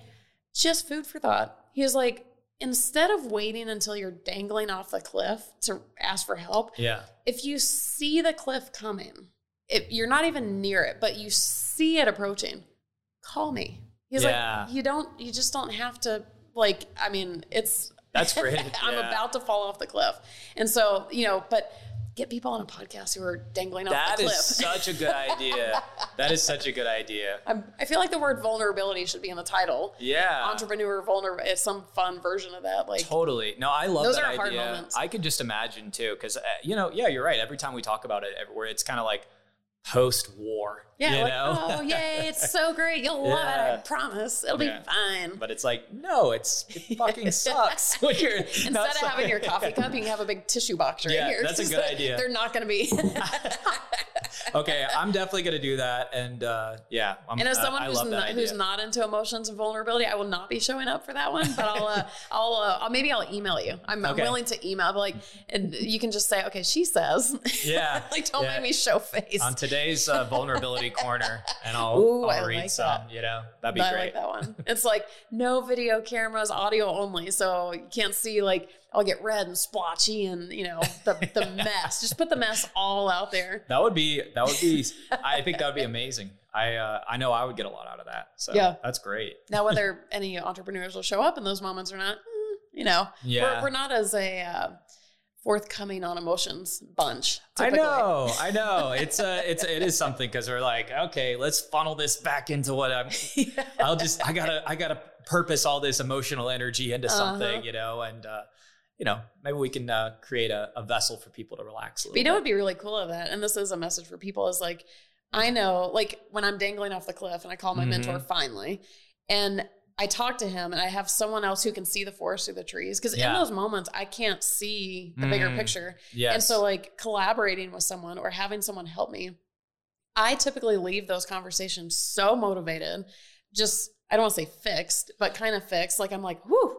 just food for thought. He was like, instead of waiting until you're dangling off the cliff to ask for help, Yeah. if you see the cliff coming, if you're not even near it, but you see it approaching, call me. He's Yeah. like, you don't, you just don't have to like, I mean, it's, That's great. I'm Yeah. about to fall off the cliff. And so, you know, but get people on a podcast who are dangling off That the is such a good idea. That is such a good idea. I'm, I feel like the word vulnerability should be in the title. Yeah. Entrepreneur vulnerable is some fun version of that. Like, Totally. No, I love Those that are hard idea. moments. I could just imagine too, because uh, you know, yeah, you're right. Every time we talk about it, everywhere it's kind of like post-war. Yeah, like, oh, yay, it's so great. You'll love it. I promise. It'll Yeah. be fine. but it's like, no, it's it fucking sucks. when you're Instead of having your coffee cup, you can have a big tissue box right Yeah, here. that's a good idea. They're not going to be. okay, I'm definitely gonna do that, and uh, yeah, I'm, And as uh, someone I who's not, who's not into emotions and vulnerability, I will not be showing up for that one. But I'll, uh, I'll, uh, I'll maybe I'll email you. I'm, I'm willing to email, but like, and you can just say, okay, she says. Yeah, like, don't yeah. make me show face. on today's uh, corner, and I'll, Ooh, I'll read like some. that. You know, that'd be great. I great. like that one. It's like no video cameras, audio only, so you can't see like I'll get red and splotchy and you know the the mess. Just put the mess all out there. That would be that would be. I think that would be amazing. I uh, I know I would get a lot out of that. So Yeah. that's great. Now, whether any entrepreneurs will show up in those moments or not, mm, you know, Yeah. we're, we're not as a uh, forthcoming on emotions bunch. I know, I know. It's a, it's it is something because we're like, okay, let's funnel this back into what I'm. I'll just I gotta I gotta purpose all this emotional energy into something, Uh-huh. you know, and uh, you know maybe we can uh, create a, a vessel for people to relax a little. But you know would be really cool of that, and this is a message for people, is like, I know, like when I'm dangling off the cliff and I call my Mhm. mentor finally, and I talk to him and I have someone else who can see the forest through the trees. Cause in those moments, I can't see the bigger Mm. picture. Yes. And so, like, collaborating with someone or having someone help me, I typically leave those conversations so motivated, just, I don't want to say fixed, but kind of fixed. Like, I'm like, whew,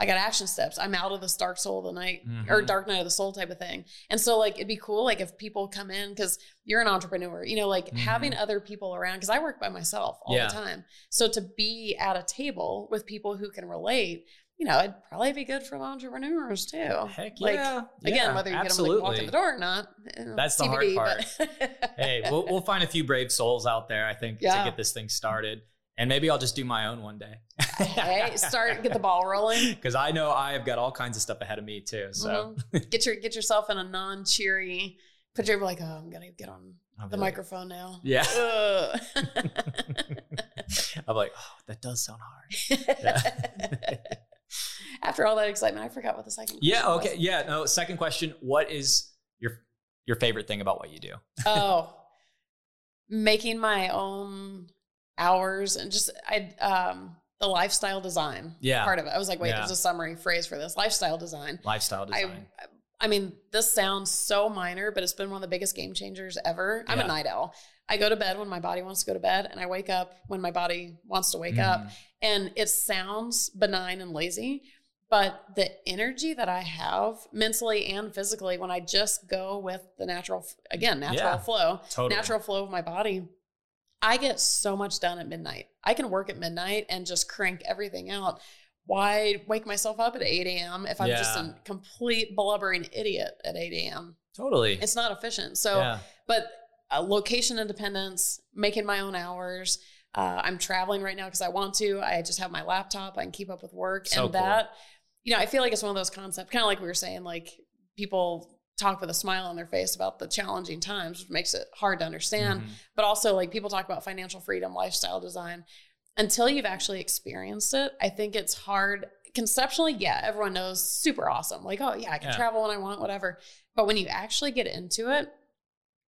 I got action steps. I'm out of this dark soul of the night or Mhm. dark night of the soul type of thing. And so, like, it'd be cool, like, if people come in, because you're an entrepreneur, you know, like having other people around, because I work by myself all Mm-hmm. Yeah. the time. So, to be at a table with people who can relate, you know, it'd probably be good for entrepreneurs too. Heck like, yeah. Again, Yeah, whether you absolutely. get them like, walk in the door or not, eh, That's the hard part. hey, we'll we'll find a few brave souls out there, I think, Yeah. to get this thing started. And maybe I'll just do my own one day. hey, start get the ball rolling. Because I know I have got all kinds of stuff ahead of me too. So Mhm. get your get yourself in a non cheery. Put your like, oh, I'm gonna get on the like- microphone now. Yeah. I'm like, oh, that does sound hard. After all that excitement, I forgot what the second. Yeah. question was. Okay. Yeah. No. Second question: What is your your favorite thing about what you do? oh, making my own hours and just I um the lifestyle design Yeah. part of it. I was like, wait, Yeah. there's a summary phrase for this lifestyle design. Lifestyle design. I I mean, this sounds so minor, but it's been one of the biggest game changers ever. I'm Yeah. a night owl. I go to bed when my body wants to go to bed, and I wake up when my body wants to wake up. Mhm. And it sounds benign and lazy, but the energy that I have mentally and physically when I just go with the natural, again, natural Yeah. flow, Totally. natural flow of my body, I get so much done at midnight. I can work at midnight and just crank everything out. Why wake myself up at 8 a.m. if I'm just a complete blubbering idiot at 8 a.m.? Totally. It's not efficient. So, yeah. but uh, location independence, making my own hours. Uh, I'm traveling right now because I want to. I just have my laptop. I can keep up with work, So and cool. that, you know, I feel like it's one of those concepts, kind of like we were saying, like people talk with a smile on their face about the challenging times, which makes it hard to understand. Mhm. But also, like people talk about financial freedom, lifestyle design. until you've actually experienced it, I think it's hard. Conceptually, yeah, everyone knows super awesome. Like, oh, yeah, I can Yeah. travel when I want, whatever. But when you actually get into it,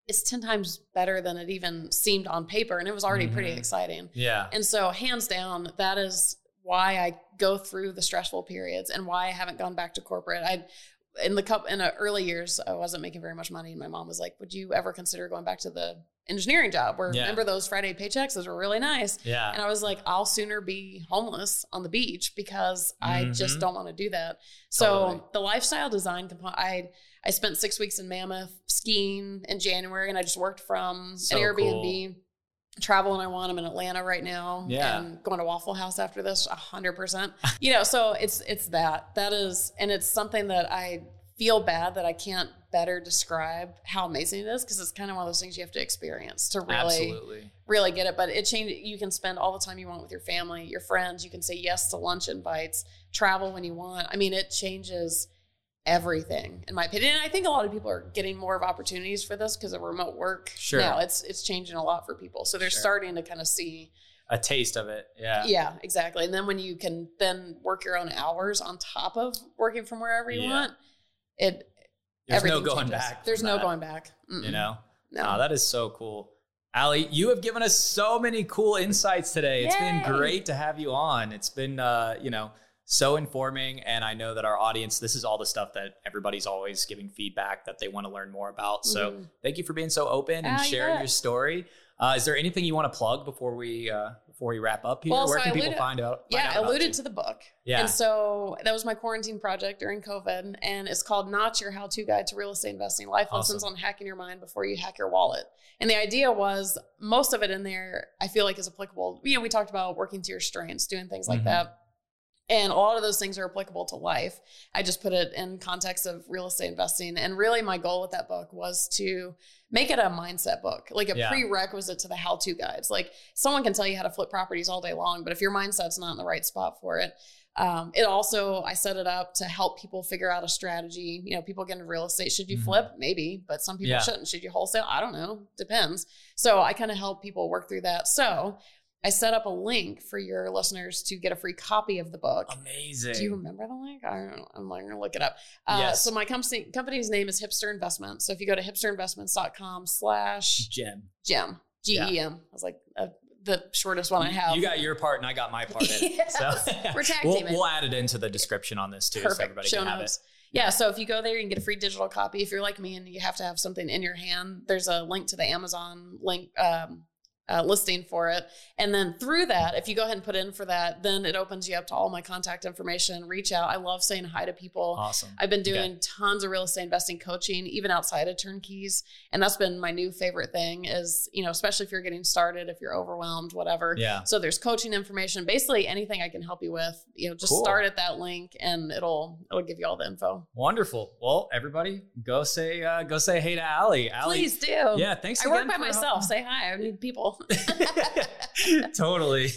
it's 10 times better than it even seemed on paper. And it was already pretty Mhm. exciting. Yeah. And so, hands down, that is why I go through the stressful periods and why I haven't gone back to corporate. I in the cup in the early years, I wasn't making very much money, and my mom was like, "Would you ever consider going back to the engineering job? Where Yeah. remember those Friday paychecks? Those were really nice." Yeah. And I was like, "I'll sooner be homeless on the beach because I just Mhm. don't want to do that." So Totally. the lifestyle design component, I I spent six weeks in Mammoth skiing in January, and I just worked from So an Airbnb travel when I want. I'm in Atlanta right now. Yeah. And going to Waffle House after this, a hundred percent. You know, so it's it's that. That is and it's something that I feel bad that I can't better describe how amazing it is because it's kind of one of those things you have to experience to really Absolutely. really get it. But it changed you can spend all the time you want with your family, your friends, you can say yes to lunch invites, travel when you want. I mean, it changes everything in my opinion. And I think a lot of people are getting more of opportunities for this because of remote work. Sure. Now it's it's changing a lot for people. So they're Sure. starting to kind of see A taste of it. Yeah. yeah, exactly. And then when you can then work your own hours on top of working from wherever you Yeah. want, it There's no going changes. back. There's no that, going back. Mm-mm. You know? no. Oh, that is so cool. Ali, you have given us so many cool insights today. It's been great to have you on. It's been, uh, you know, so informing. And I know that our audience, this is all the stuff that everybody's always giving feedback that they want to learn more about. So Mhm. thank you for being so open and Ah, sharing bet. your story. Uh, is there anything you want to plug before we uh, before we wrap up here? Well, Where so can I people find out? find yeah, out alluded you? to the book. Yeah. And so that was my quarantine project during COVID. And it's called Not Your How To Guide to Real Estate Investing Life Awesome. Lessons on Hacking Your Mind Before You Hack Your Wallet. And the idea was most of it in there, I feel like is applicable. You know, we talked about working to your strengths, doing things like Mhm. that. And a lot of those things are applicable to life. I just put it in context of real estate investing. And really, my goal with that book was to make it a mindset book, like a Yeah. prerequisite to the how to guides. Like someone can tell you how to flip properties all day long, but if your mindset's not in the right spot for it, um, it also I set it up to help people figure out a strategy. You know, people get into real estate. Should you Mhm. flip? Maybe, but some people Yeah. shouldn't. Should you wholesale? I don't know. Depends. So I kind of help people work through that. So I set up a link for your listeners to get a free copy of the book. Amazing. Do you remember the link? I don't know. I'm gonna look it up. Uh, Yes. So my company company's name is Hipster Investments. So if you go to hipsterinvestments.com slash Gem. gem, G E M. I was like uh, the shortest one I have. You got your part and I got my part. Yes. So We're tag we'll, we'll add it into the description on this too, so Perfect. everybody Show can have it. notes. Yeah, so if you go there, you can get a free digital copy. If you're like me and you have to have something in your hand, there's a link to the Amazon link um, uh, listing for it. And then through that, if you go ahead and put in for that, then it opens you up to all my contact information. Reach out. I love saying hi to people. Awesome. I've been Okay. doing tons of real estate investing coaching, even outside of turnkeys. And that's been my new favorite thing is, you know, especially if you're getting started, if you're overwhelmed, whatever. Yeah. So there's coaching information, basically anything I can help you with, you know, just Cool. start at that link and it'll, it'll give you all the info. Wonderful. Well, everybody, go say uh, go say hey to Ali. Ali. Please do. Yeah. Thanks. I work by myself. Say hi. I need people. totally.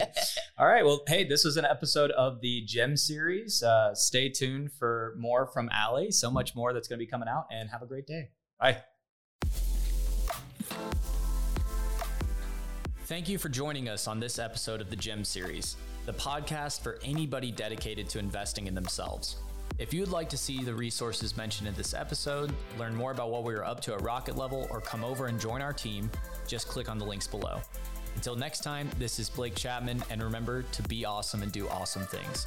All right. Well, hey, this was an episode of the Gem series. Uh, stay tuned for more from Ali. So much more that's going to be coming out, and have a great day. Bye. Thank you for joining us on this episode of the Gem series, the podcast for anybody dedicated to investing in themselves. If you'd like to see the resources mentioned in this episode, learn more about what we are up to at Rocket Level, or come over and join our team, just click on the links below. Until next time, this is Blake Chapman, and remember to be awesome and do awesome things.